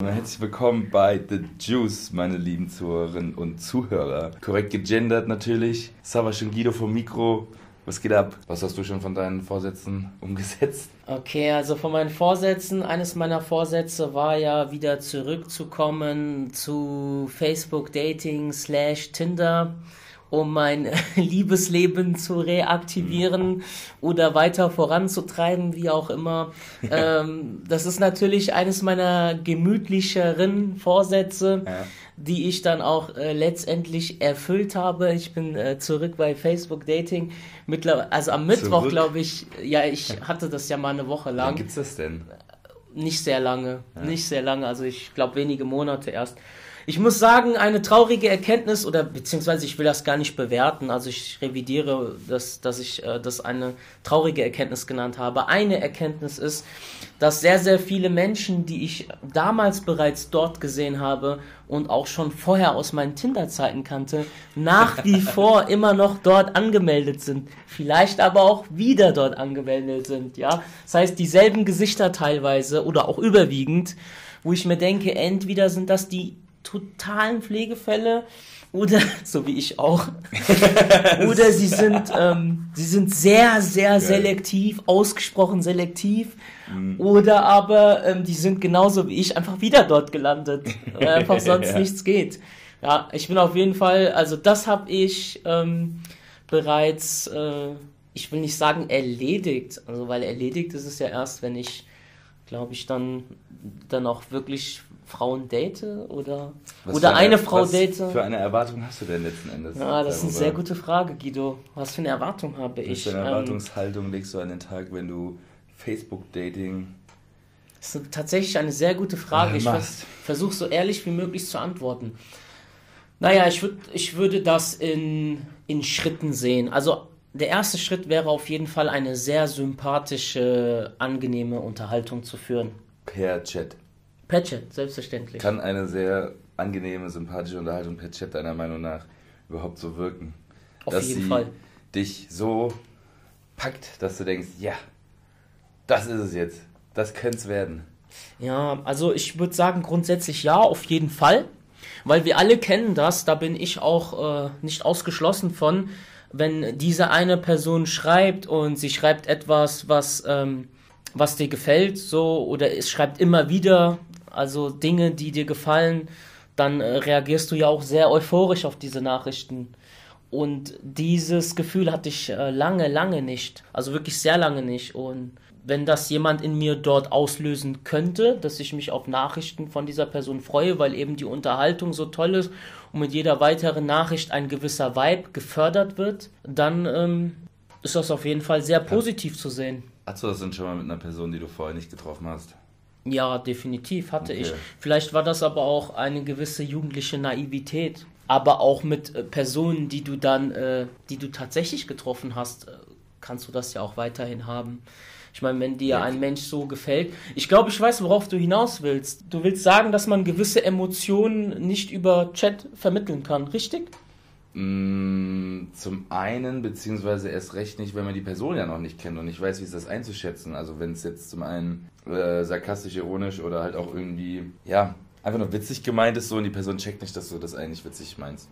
Herzlich willkommen bei The Juice, meine lieben Zuhörerinnen und Zuhörer. Korrekt gegendert natürlich. Savas und Guido vom Mikro. Was geht ab? Was hast du schon von deinen Vorsätzen umgesetzt? Okay, also von meinen Vorsätzen, eines meiner Vorsätze war ja wieder zurückzukommen zu Facebook Dating slash Tinder um mein Liebesleben zu reaktivieren oder weiter voranzutreiben, wie auch immer. ähm, das ist natürlich eines meiner gemütlicheren Vorsätze, ja. die ich dann auch äh, letztendlich erfüllt habe. Ich bin äh, zurück bei Facebook Dating. Mittlerweile, also am Mittwoch, glaube ich, ja, ich hatte das ja mal eine Woche lang. Wann gibt's das denn? Nicht sehr lange, ja. nicht sehr lange, also ich glaube wenige Monate erst. Ich muss sagen, eine traurige Erkenntnis, oder beziehungsweise ich will das gar nicht bewerten, also ich revidiere, das, dass ich äh, das eine traurige Erkenntnis genannt habe. Eine Erkenntnis ist, dass sehr, sehr viele Menschen, die ich damals bereits dort gesehen habe und auch schon vorher aus meinen Tinder-Zeiten kannte, nach wie vor immer noch dort angemeldet sind. Vielleicht aber auch wieder dort angemeldet sind, ja. Das heißt, dieselben Gesichter teilweise oder auch überwiegend, wo ich mir denke, entweder sind das die totalen Pflegefälle oder so wie ich auch. Oder sie sind ähm, sie sind sehr sehr selektiv ausgesprochen selektiv. Mhm. oder aber ähm, die sind genauso wie ich einfach wieder dort gelandet weil einfach sonst ja. nichts geht. Ja ich bin auf jeden Fall also das habe ich ähm, bereits äh, ich will nicht sagen erledigt. Also weil erledigt ist es ja erst wenn ich glaube ich dann dann auch wirklich Frauen date oder, oder eine, eine, Frau was date? für eine Erwartung hast du denn letzten Endes? Ja, das ist eine sehr gute Frage, Guido. Was für eine Erwartung habe ich? Was für eine ähm, Erwartungshaltung legst du an den Tag, wenn du Facebook-Dating... Das ist tatsächlich eine sehr gute Frage. Ich versuche so ehrlich wie möglich zu antworten. Naja, ich, würd, ich würde das in, in Schritten sehen. Also der erste Schritt wäre auf jeden Fall eine sehr sympathische, angenehme Unterhaltung zu führen. Per Chat. Per Chat, selbstverständlich. Kann eine sehr angenehme, sympathische Unterhaltung per Chat deiner Meinung nach überhaupt so wirken? Auf dass jeden sie Fall. dich so packt, dass du denkst, ja, das ist es jetzt. Das könnte es werden. Ja, also ich würde sagen grundsätzlich ja, auf jeden Fall. Weil wir alle kennen das, da bin ich auch äh, nicht ausgeschlossen von, wenn diese eine Person schreibt und sie schreibt etwas, was, ähm, was dir gefällt, so, oder es schreibt immer wieder also Dinge, die dir gefallen, dann äh, reagierst du ja auch sehr euphorisch auf diese Nachrichten. Und dieses Gefühl hatte ich äh, lange, lange nicht. Also wirklich sehr lange nicht. Und wenn das jemand in mir dort auslösen könnte, dass ich mich auf Nachrichten von dieser Person freue, weil eben die Unterhaltung so toll ist und mit jeder weiteren Nachricht ein gewisser Vibe gefördert wird, dann ähm, ist das auf jeden Fall sehr positiv ja. zu sehen. Hast du das denn schon mal mit einer Person, die du vorher nicht getroffen hast? Ja, definitiv hatte okay. ich. Vielleicht war das aber auch eine gewisse jugendliche Naivität. Aber auch mit äh, Personen, die du dann, äh, die du tatsächlich getroffen hast, äh, kannst du das ja auch weiterhin haben. Ich meine, wenn dir ja. ein Mensch so gefällt, ich glaube, ich weiß, worauf du hinaus willst. Du willst sagen, dass man gewisse Emotionen nicht über Chat vermitteln kann, richtig? Mm, zum einen, beziehungsweise erst recht nicht, wenn man die Person ja noch nicht kennt und nicht weiß, wie es das einzuschätzen. Also wenn es jetzt zum einen äh, sarkastisch, ironisch oder halt auch irgendwie, ja, einfach nur witzig gemeint ist so und die Person checkt nicht, dass du das eigentlich witzig meinst.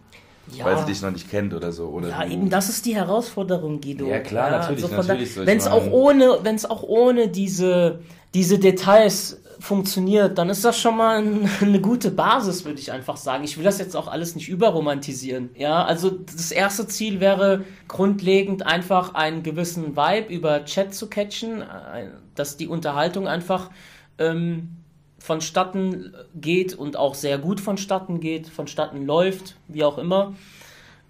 Ja. Weil sie dich noch nicht kennt oder so. Oder ja, eben das ist die Herausforderung, Guido. Ja, klar, ja, natürlich. Also natürlich wenn es auch ohne, wenn es auch ohne diese, diese Details funktioniert, dann ist das schon mal ein, eine gute Basis, würde ich einfach sagen. Ich will das jetzt auch alles nicht überromantisieren. Ja, also das erste Ziel wäre grundlegend einfach einen gewissen Vibe über Chat zu catchen, dass die Unterhaltung einfach ähm, vonstatten geht und auch sehr gut vonstatten geht, vonstatten läuft, wie auch immer.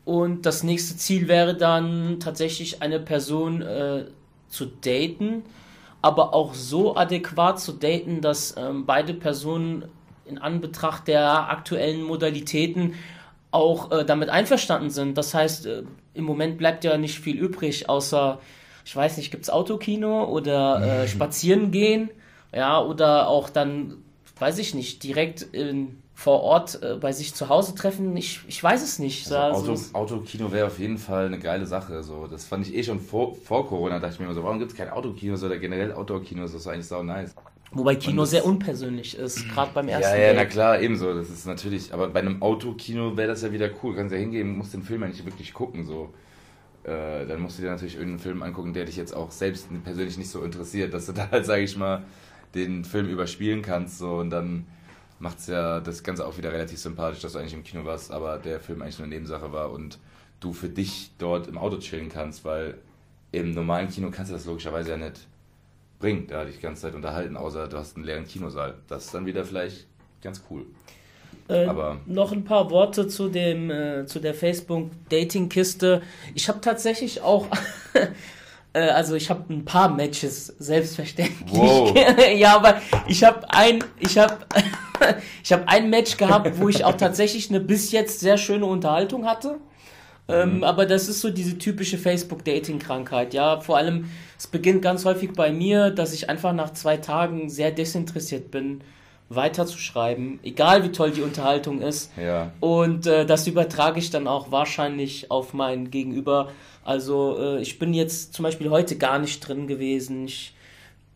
Und das nächste Ziel wäre dann tatsächlich eine Person äh, zu daten, aber auch so adäquat zu daten, dass ähm, beide Personen in Anbetracht der aktuellen Modalitäten auch äh, damit einverstanden sind. Das heißt, äh, im Moment bleibt ja nicht viel übrig, außer, ich weiß nicht, gibt es Autokino oder äh, spazieren gehen, ja, oder auch dann, weiß ich nicht, direkt in vor Ort äh, bei sich zu Hause treffen, ich, ich weiß es nicht. Also Auto, Autokino wäre auf jeden Fall eine geile Sache. So. Das fand ich eh schon vor, vor Corona, dachte ich mir immer so, warum gibt es kein Autokino oder generell Outdoor-Kino, das ist eigentlich sau nice. Wobei Kino sehr unpersönlich ist, gerade beim ersten Ja, ja, Date. na klar, ebenso. Das ist natürlich, aber bei einem Autokino wäre das ja wieder cool. Du kannst ja hingehen, musst den Film ja nicht wirklich gucken, so. Äh, dann musst du dir natürlich irgendeinen Film angucken, der dich jetzt auch selbst persönlich nicht so interessiert, dass du da halt, sage ich mal, den Film überspielen kannst, so und dann macht es ja das Ganze auch wieder relativ sympathisch, dass du eigentlich im Kino warst, aber der Film eigentlich eine Nebensache war und du für dich dort im Auto chillen kannst, weil im normalen Kino kannst du das logischerweise ja nicht bringen, da dich die ganze Zeit unterhalten, außer du hast einen leeren Kinosaal. Das ist dann wieder vielleicht ganz cool. Äh, Aber noch ein paar Worte zu dem äh, zu der Facebook Dating Kiste. Ich habe tatsächlich auch äh, also ich habe ein paar Matches selbstverständlich. Wow. ja, aber ich habe ein ich habe ich habe ein Match gehabt, wo ich auch tatsächlich eine bis jetzt sehr schöne Unterhaltung hatte. Ähm, mhm. aber das ist so diese typische Facebook-Dating-Krankheit. Ja, vor allem, es beginnt ganz häufig bei mir, dass ich einfach nach zwei Tagen sehr desinteressiert bin, weiterzuschreiben, egal wie toll die Unterhaltung ist. Ja. Und äh, das übertrage ich dann auch wahrscheinlich auf mein Gegenüber. Also äh, ich bin jetzt zum Beispiel heute gar nicht drin gewesen. Ich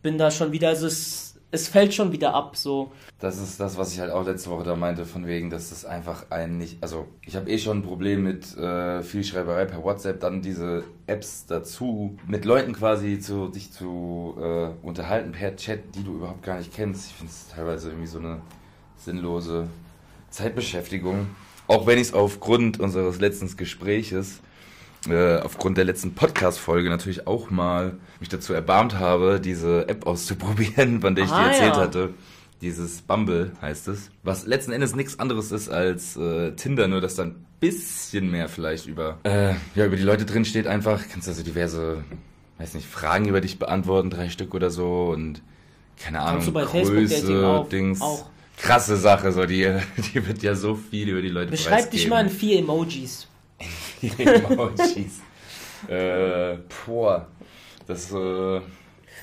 bin da schon wieder, also es es fällt schon wieder ab, so. Das ist das, was ich halt auch letzte Woche da meinte, von wegen, dass das einfach ein nicht, also ich habe eh schon ein Problem mit äh, viel Schreiberei per WhatsApp, dann diese Apps dazu, mit Leuten quasi zu sich zu äh, unterhalten per Chat, die du überhaupt gar nicht kennst. Ich finde es teilweise irgendwie so eine sinnlose Zeitbeschäftigung. Auch wenn ich es aufgrund unseres letzten Gespräches äh, aufgrund der letzten Podcast-Folge natürlich auch mal mich dazu erbarmt habe, diese App auszuprobieren, von der ich ah, dir erzählt ja. hatte. Dieses Bumble heißt es. Was letzten Endes nichts anderes ist als äh, Tinder, nur dass dann ein bisschen mehr vielleicht über, äh, ja, über die Leute drin steht einfach. Kannst also diverse, weiß nicht, Fragen über dich beantworten, drei Stück oder so und keine Ahnung, Größe, auch, Dings. Auch. Krasse Sache, so die, die wird ja so viel über die Leute Beschreib dich mal in vier Emojis. Emojis. äh, boah. Das, äh,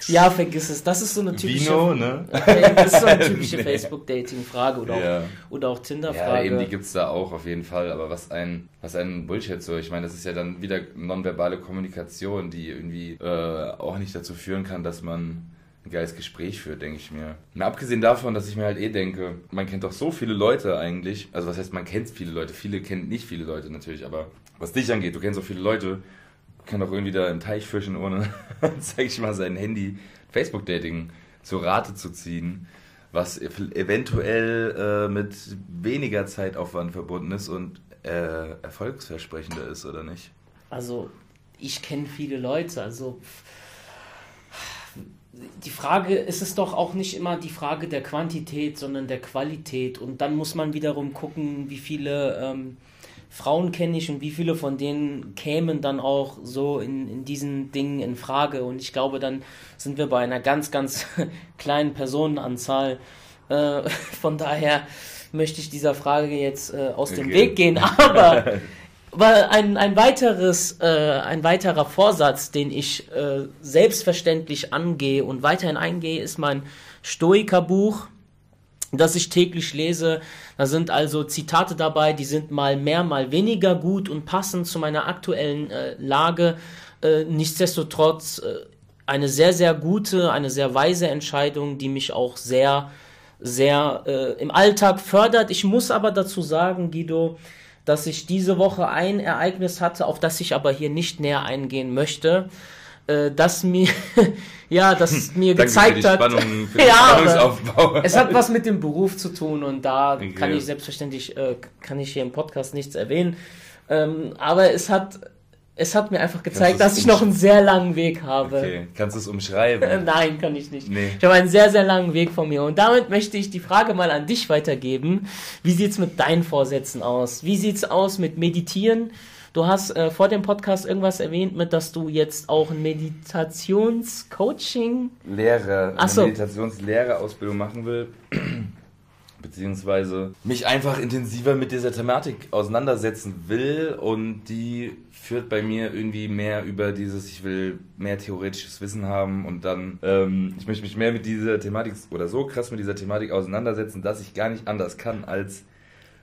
ja, vergiss es. Das ist so eine typische. Vino, ne? das ist so eine typische nee. Facebook-Dating-Frage oder, ja. auch, oder auch Tinder-Frage. Ja, eben, die gibt es da auch auf jeden Fall. Aber was ein, was ein Bullshit so. Ich meine, das ist ja dann wieder nonverbale Kommunikation, die irgendwie äh, auch nicht dazu führen kann, dass man ein geiles Gespräch führt, denke ich mir. Mal abgesehen davon, dass ich mir halt eh denke, man kennt doch so viele Leute eigentlich. Also was heißt, man kennt viele Leute. Viele kennen nicht viele Leute natürlich, aber was dich angeht, du kennst so viele Leute, kann doch irgendwie da im Teich fischen, ohne, sag ich mal, sein Handy Facebook-Dating zur Rate zu ziehen, was eventuell äh, mit weniger Zeitaufwand verbunden ist und äh, erfolgsversprechender ist, oder nicht? Also, ich kenne viele Leute, also die Frage ist es doch auch nicht immer die Frage der Quantität, sondern der Qualität. Und dann muss man wiederum gucken, wie viele ähm, Frauen kenne ich und wie viele von denen kämen dann auch so in, in diesen Dingen in Frage. Und ich glaube, dann sind wir bei einer ganz, ganz kleinen Personenanzahl. Äh, von daher möchte ich dieser Frage jetzt äh, aus okay. dem Weg gehen. Aber weil ein, ein weiteres, äh, ein weiterer Vorsatz, den ich äh, selbstverständlich angehe und weiterhin eingehe, ist mein Stoikerbuch das ich täglich lese. Da sind also Zitate dabei, die sind mal mehr, mal weniger gut und passend zu meiner aktuellen äh, Lage. Äh, nichtsdestotrotz äh, eine sehr, sehr gute, eine sehr weise Entscheidung, die mich auch sehr, sehr äh, im Alltag fördert. Ich muss aber dazu sagen, Guido, dass ich diese Woche ein Ereignis hatte, auf das ich aber hier nicht näher eingehen möchte äh, das mir ja, das mir gezeigt hat. Spannung, ja, es hat was mit dem Beruf zu tun und da okay. kann ich selbstverständlich äh, kann ich hier im Podcast nichts erwähnen. Ähm, aber es hat es hat mir einfach gezeigt, dass ich noch einen sehr langen Weg habe. Okay. Kannst du es umschreiben? Nein, kann ich nicht. Nee. Ich habe einen sehr, sehr langen Weg vor mir. Und damit möchte ich die Frage mal an dich weitergeben. Wie sieht's mit deinen Vorsätzen aus? Wie sieht's aus mit Meditieren? Du hast äh, vor dem Podcast irgendwas erwähnt, mit dass du jetzt auch ein Meditationscoaching Lehre, so. Meditationslehrerausbildung machen will. Beziehungsweise mich einfach intensiver mit dieser Thematik auseinandersetzen will und die führt bei mir irgendwie mehr über dieses, ich will mehr theoretisches Wissen haben und dann, ähm, ich möchte mich mehr mit dieser Thematik oder so krass mit dieser Thematik auseinandersetzen, dass ich gar nicht anders kann, als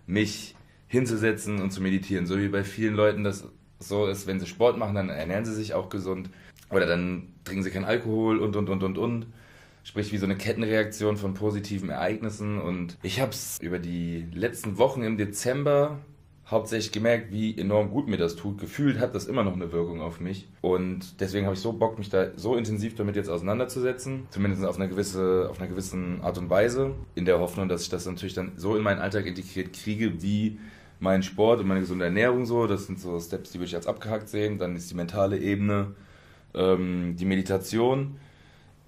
mich hinzusetzen und zu meditieren. So wie bei vielen Leuten das so ist, wenn sie Sport machen, dann ernähren sie sich auch gesund. Oder dann trinken sie keinen Alkohol und, und, und, und, und. Sprich, wie so eine Kettenreaktion von positiven Ereignissen. Und ich habe es über die letzten Wochen im Dezember hauptsächlich gemerkt, wie enorm gut mir das tut. Gefühlt hat das immer noch eine Wirkung auf mich. Und deswegen habe ich so Bock, mich da so intensiv damit jetzt auseinanderzusetzen. Zumindest auf eine gewisse, auf einer gewissen Art und Weise. In der Hoffnung, dass ich das natürlich dann so in meinen Alltag integriert kriege, wie mein Sport und meine gesunde Ernährung so. Das sind so Steps, die würde ich als abgehakt sehen. Dann ist die mentale Ebene, ähm, die Meditation,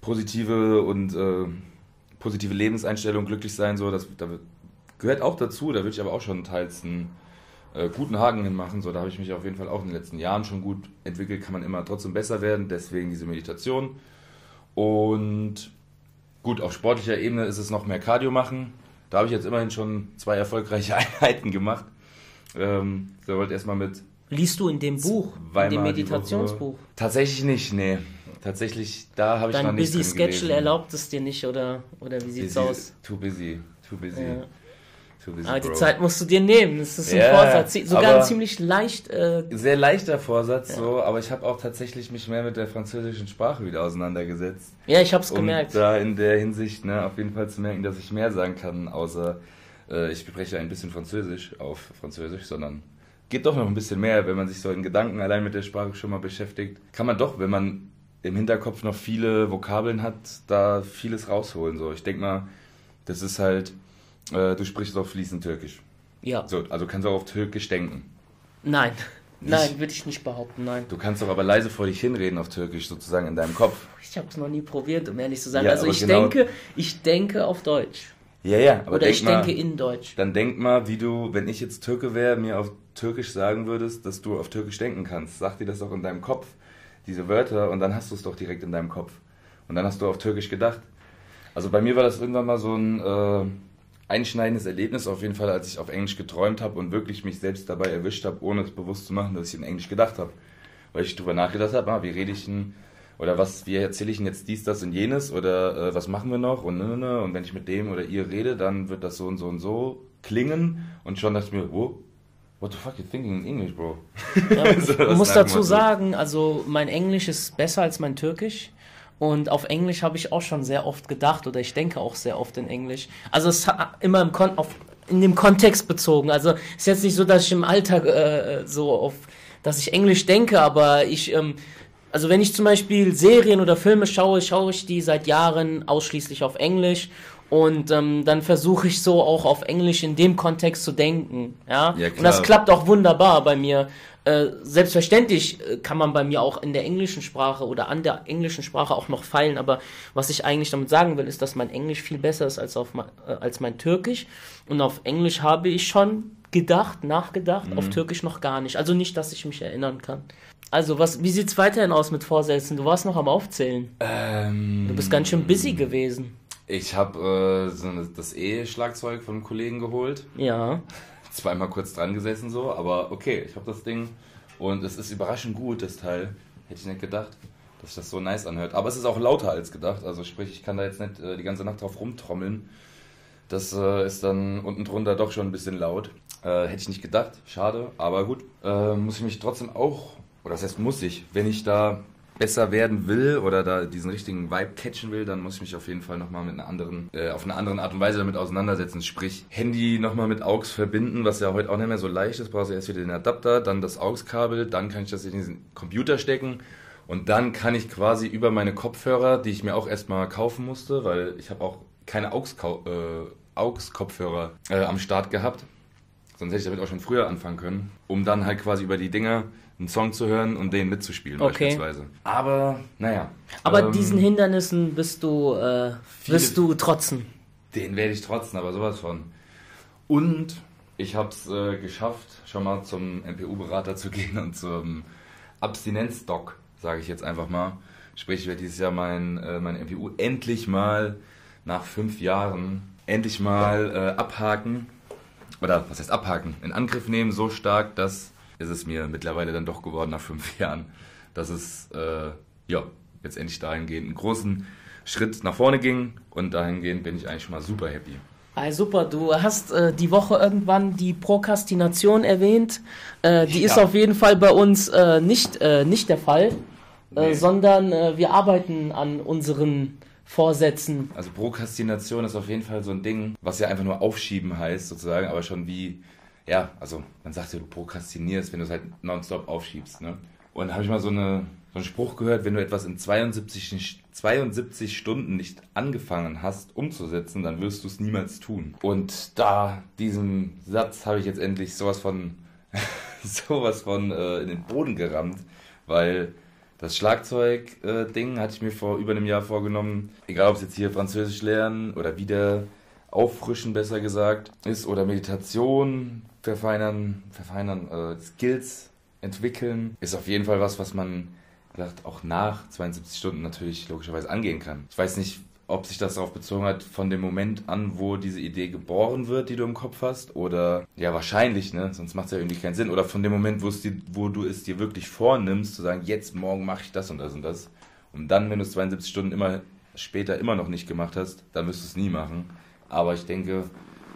positive und äh, positive Lebenseinstellung, glücklich sein, so. Das, da gehört auch dazu. Da würde ich aber auch schon teils einen äh, guten Haken hinmachen. So, da habe ich mich auf jeden Fall auch in den letzten Jahren schon gut entwickelt. Kann man immer trotzdem besser werden. Deswegen diese Meditation. Und gut, auf sportlicher Ebene ist es noch mehr Cardio machen. Da habe ich jetzt immerhin schon zwei erfolgreiche Einheiten gemacht. Ähm, so wollte erstmal mit. Liest du in dem Buch, in dem Meditationsbuch? Tatsächlich nicht, nee. Tatsächlich, da habe ich Dein noch nicht busy Schedule erlaubt es dir nicht, oder, oder wie sieht's busy, aus? Too busy, too busy. Ja. Too busy Aber die bro. Zeit musst du dir nehmen. Das ist ein Ja, Vorsatz. Sogar ein ziemlich leicht. Äh, Sehr leichter Vorsatz, Ja. so, aber ich habe auch tatsächlich mich mehr mit der französischen Sprache wieder auseinandergesetzt. ja, ich hab's Um gemerkt. da in der Hinsicht ne, auf jeden Fall zu merken, dass ich mehr sagen kann, außer äh, ich spreche ein bisschen Französisch auf Französisch, sondern geht doch noch ein bisschen mehr, wenn man sich so in Gedanken allein mit der Sprache schon mal beschäftigt. Kann man doch, wenn man im Hinterkopf noch viele Vokabeln hat, da vieles rausholen. So, ich denke mal, das ist halt, äh, du sprichst auch fließend Türkisch. Ja. So, also kannst du auch auf Türkisch denken. Nein. Nicht? Nein, würde ich nicht behaupten, nein. Du kannst doch aber leise vor dich hinreden auf Türkisch, sozusagen in deinem Kopf. Ich habe es noch nie probiert, um ehrlich zu sein. Ja, also ich genau- denke, ich denke auf Deutsch. Ja, ja, aber Oder ich mal, denke in Deutsch. Dann denk mal, wie du, wenn ich jetzt Türke wäre, mir auf Türkisch sagen würdest, dass du auf Türkisch denken kannst. Sag dir das doch in deinem Kopf, diese Wörter, und dann hast du es doch direkt in deinem Kopf. Und dann hast du auf Türkisch gedacht. Also bei mir war das irgendwann mal so ein äh, einschneidendes Erlebnis, auf jeden Fall, als ich auf Englisch geträumt habe und wirklich mich selbst dabei erwischt habe, ohne es bewusst zu machen, dass ich in Englisch gedacht habe. Weil ich drüber nachgedacht habe, ah, wie rede ich denn, oder was, wie erzähle ich denn jetzt dies, das und jenes, oder äh, was machen wir noch, und ne, ne, ne, und wenn ich mit dem oder ihr rede, dann wird das so und so und so klingen, und schon dachte ich mir, wo, what the fuck you thinking in English, bro? Ja, So, ich muss dazu sagen, also mein Englisch ist besser als mein Türkisch. Und auf Englisch habe ich auch schon sehr oft gedacht oder ich denke auch sehr oft in Englisch. Also es immer im Kon auf, in dem Kontext bezogen. Also es ist jetzt nicht so, dass ich im Alltag äh, so auf, dass ich Englisch denke, aber ich, ähm, also wenn ich zum Beispiel Serien oder Filme schaue, schaue ich die seit Jahren ausschließlich auf Englisch. Und ähm, dann versuche ich so auch auf Englisch in dem Kontext zu denken. Ja, Ja, und das klar. klappt auch wunderbar bei mir. Äh, selbstverständlich äh, kann man bei mir auch in der englischen Sprache oder an der englischen Sprache auch noch feilen, aber was ich eigentlich damit sagen will, ist, dass mein Englisch viel besser ist als, auf mein, äh, als mein Türkisch. Und auf Englisch habe ich schon gedacht, nachgedacht, Mhm. auf Türkisch noch gar nicht. Also nicht, dass ich mich erinnern kann. Also, was, wie sieht's weiterhin aus mit Vorsätzen? Du warst noch am Aufzählen. Ähm, Du bist ganz schön busy gewesen. Ich habe äh, so das E-Schlagzeug von einem Kollegen geholt. Ja. zweimal kurz dran gesessen so, aber okay, ich habe das Ding und es ist überraschend gut, das Teil. Hätte ich nicht gedacht, dass das so nice anhört. Aber es ist auch lauter als gedacht, also sprich, ich kann da jetzt nicht äh, die ganze Nacht drauf rumtrommeln. Das äh, ist dann unten drunter doch schon ein bisschen laut. Äh, hätte ich nicht gedacht, schade, aber gut. Äh, muss ich mich trotzdem auch, oder das heißt muss ich, wenn ich da besser werden will oder da diesen richtigen Vibe catchen will, dann muss ich mich auf jeden Fall nochmal mit einer anderen, äh, auf eine andere Art und Weise damit auseinandersetzen. Sprich, Handy nochmal mit AUX verbinden, was ja heute auch nicht mehr so leicht ist. Brauchst du erst wieder den Adapter, dann das AUX-Kabel, dann kann ich das in diesen Computer stecken und dann kann ich quasi über meine Kopfhörer, die ich mir auch erstmal kaufen musste, weil ich habe auch keine äh, AUX-Kopfhörer äh, am Start gehabt. Sonst hätte ich damit auch schon früher anfangen können, um dann halt quasi über die Dinger einen Song zu hören und den mitzuspielen Okay. beispielsweise. Aber, naja. Aber ähm, diesen Hindernissen bist du, äh, wirst du trotzen. Den werde ich trotzen, aber sowas von. Und ich habe es äh, geschafft, schon mal zum MPU-Berater zu gehen und zum Abstinenzdoc, sage ich jetzt einfach mal. Sprich, ich werde dieses Jahr mein, äh, mein MPU endlich mal nach fünf Jahren endlich mal äh, abhaken. Oder was heißt abhaken? In Angriff nehmen, so stark, dass ist es mir mittlerweile dann doch geworden nach fünf Jahren, dass es äh, ja jetzt endlich dahingehend einen großen Schritt nach vorne ging und dahingehend bin ich eigentlich schon mal super happy. Ah, super, du hast äh, die Woche irgendwann die Prokrastination erwähnt. Äh, die ist Ja. auf jeden Fall bei uns äh, nicht, äh, nicht der Fall, äh, Nee. sondern äh, wir arbeiten an unseren Vorsätzen. Also Prokrastination ist auf jeden Fall so ein Ding, was ja einfach nur aufschieben heißt, sozusagen, aber schon wie, ja, also man sagt ja, du prokrastinierst, wenn du es halt nonstop aufschiebst. Ne? Und habe ich mal so, eine, so einen Spruch gehört, wenn du etwas in 72, 72 Stunden nicht angefangen hast umzusetzen, dann wirst du es niemals tun. Und da, diesem Satz habe ich jetzt endlich sowas von, sowas von äh, in den Boden gerammt, weil das Schlagzeug-Ding äh, hatte ich mir vor über einem Jahr vorgenommen. Egal, ob es jetzt hier Französisch lernen oder wieder auffrischen, besser gesagt, ist oder Meditation verfeinern, verfeinern, äh, Skills entwickeln, ist auf jeden Fall was, was man gesagt, auch nach 72 Stunden natürlich logischerweise angehen kann. Ich weiß nicht, ob sich das darauf bezogen hat, von dem Moment an, wo diese Idee geboren wird, die du im Kopf hast, oder ja, wahrscheinlich, ne? Sonst macht es ja irgendwie keinen Sinn. Oder von dem Moment, wo, es dir, wo du es dir wirklich vornimmst, zu sagen, jetzt, morgen mache ich das und das und das. Und dann, wenn du es 72 Stunden immer später immer noch nicht gemacht hast, dann wirst du es nie machen. Aber ich denke,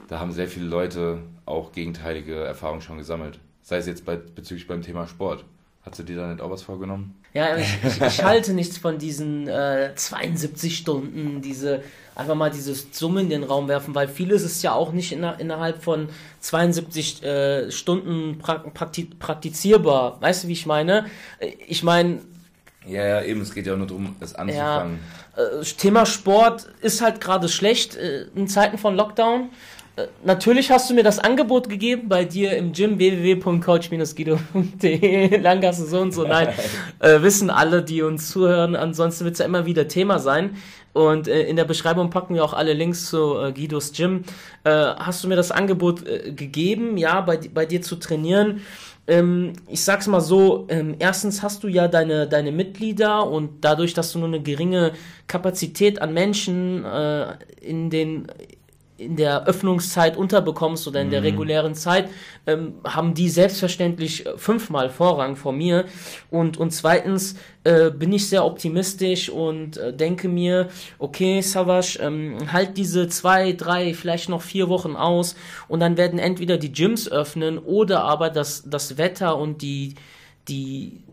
da haben sehr viele Leute auch gegenteilige Erfahrungen schon gesammelt. Sei es jetzt bei, bezüglich beim Thema Sport. Hast du dir da nicht auch was vorgenommen? Ja, ich, ich, halte nichts von diesen äh, 72 Stunden, diese einfach mal dieses Summen in den Raum werfen, weil vieles ist ja auch nicht in, innerhalb von 72 äh, Stunden praktizierbar. Weißt du, wie ich meine? Ich meine. Ja, ja, eben, es geht ja auch nur darum, es anzufangen. Ja, äh, Thema Sport ist halt gerade schlecht äh, in Zeiten von Lockdown. Äh, natürlich hast du mir das Angebot gegeben bei dir im Gym www.coach-guido.de. Langgasse so und so. Nein, äh, wissen alle, die uns zuhören. Ansonsten wird es ja immer wieder Thema sein. Und äh, in der Beschreibung packen wir auch alle Links zu äh, Guidos Gym. Äh, hast du mir das Angebot äh, gegeben, ja, bei, bei dir zu trainieren? Ähm, ich sag's mal so, ähm, erstens hast du ja deine, deine Mitglieder und dadurch, dass du nur eine geringe Kapazität an Menschen äh, in den in der Öffnungszeit unterbekommst oder in der mhm. regulären Zeit, ähm, haben die selbstverständlich äh, fünfmal Vorrang vor mir. Und, und zweitens äh, bin ich sehr optimistisch und äh, denke mir, okay, Savage, ähm, halt diese zwei, drei, vielleicht noch vier Wochen aus und dann werden entweder die Gyms öffnen oder aber das, das Wetter und die, die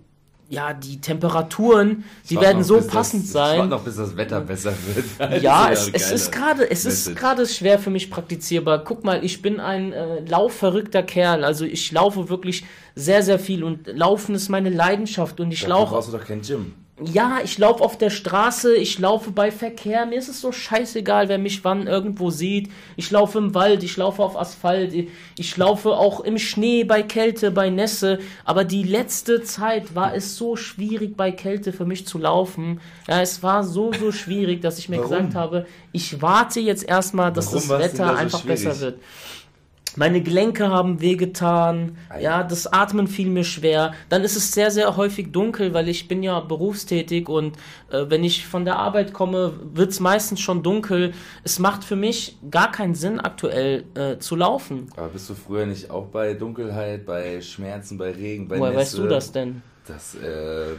ja, die Temperaturen, die werden so passend das, sein. Es noch, bis das Wetter besser wird. ja, es, es ist gerade, es ist gerade schwer für mich praktizierbar. Guck mal, ich bin ein äh, laufverrückter Kerl. Also ich laufe wirklich sehr, sehr viel und Laufen ist meine Leidenschaft und ich laufe. brauchst du doch kein Gym ja, ich laufe auf der Straße, ich laufe bei Verkehr, mir ist es so scheißegal, wer mich wann irgendwo sieht. Ich laufe im Wald, ich laufe auf Asphalt, ich laufe auch im Schnee, bei Kälte, bei Nässe. Aber die letzte Zeit war es so schwierig, bei Kälte für mich zu laufen. Ja, es war so, so schwierig, dass ich mir Warum? gesagt habe, ich warte jetzt erstmal, dass Warum das Wetter einfach schwierig? besser wird. Meine Gelenke haben wehgetan, ja, das Atmen fiel mir schwer. Dann ist es sehr, sehr häufig dunkel, weil ich bin ja berufstätig und äh, wenn ich von der Arbeit komme, wird es meistens schon dunkel. Es macht für mich gar keinen Sinn, aktuell äh, zu laufen. Aber bist du früher nicht auch bei Dunkelheit, bei Schmerzen, bei Regen, bei Woher Nässe? weißt du das denn? Das, äh,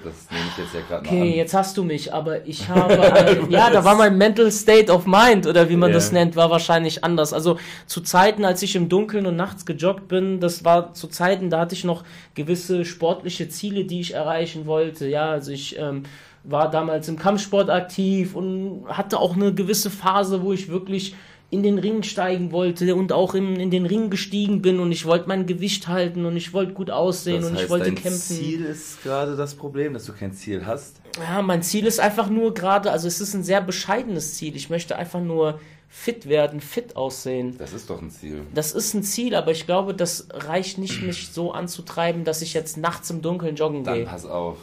das nehme ich jetzt ja gerade okay, mal an. Okay, jetzt hast du mich, aber ich habe, äh, ja, da war mein Mental State of Mind oder wie man yeah. das nennt, war wahrscheinlich anders. Also zu Zeiten, als ich im Dunkeln und nachts gejoggt bin, das war zu Zeiten, da hatte ich noch gewisse sportliche Ziele, die ich erreichen wollte. Ja, also ich ähm, war damals im Kampfsport aktiv und hatte auch eine gewisse Phase, wo ich wirklich in den Ring steigen wollte und auch in, in den Ring gestiegen bin und ich wollte mein Gewicht halten und ich wollte gut aussehen das heißt, und ich wollte dein kämpfen. Ziel ist gerade das Problem, dass du kein Ziel hast? Ja, mein Ziel ist einfach nur gerade, also es ist ein sehr bescheidenes Ziel. Ich möchte einfach nur fit werden, fit aussehen. Das ist doch ein Ziel. Das ist ein Ziel, aber ich glaube, das reicht nicht, mich so anzutreiben, dass ich jetzt nachts im Dunkeln joggen gehe. Dann pass auf.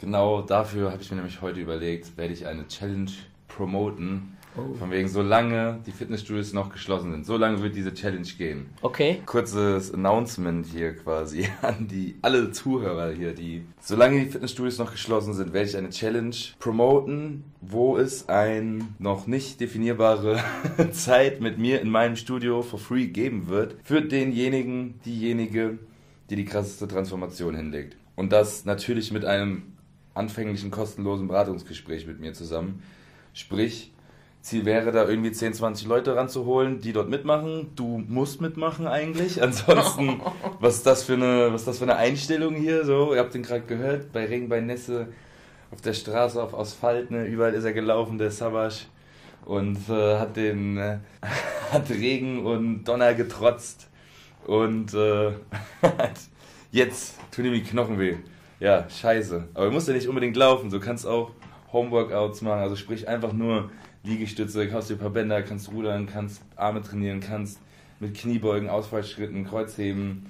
Genau dafür habe ich mir nämlich heute überlegt, werde ich eine Challenge promoten Oh. Von wegen, solange die Fitnessstudios noch geschlossen sind, solange wird diese Challenge gehen. Okay. Kurzes Announcement hier quasi an die alle Zuhörer hier, die solange die Fitnessstudios noch geschlossen sind, werde ich eine Challenge promoten, wo es eine noch nicht definierbare Zeit mit mir in meinem Studio for free geben wird für denjenigen, diejenige, die die krasseste Transformation hinlegt. Und das natürlich mit einem anfänglichen kostenlosen Beratungsgespräch mit mir zusammen. Sprich, Ziel wäre da irgendwie 10, 20 Leute ranzuholen, die dort mitmachen. Du musst mitmachen eigentlich. Ansonsten, was ist das für eine, was ist das für eine Einstellung hier? So, ihr habt den gerade gehört, bei Regen, bei Nässe, auf der Straße, auf Asphalt, ne, überall ist er gelaufen, der Savage. und äh, hat den äh, hat Regen und Donner getrotzt und äh, jetzt tun ihm die Knochen weh. Ja, scheiße. Aber du musst ja nicht unbedingt laufen, du kannst auch Homeworkouts machen, also sprich einfach nur Liegestütze, kaufst dir ein paar Bänder, kannst rudern, kannst Arme trainieren, kannst mit Kniebeugen, Ausfallschritten, Kreuzheben,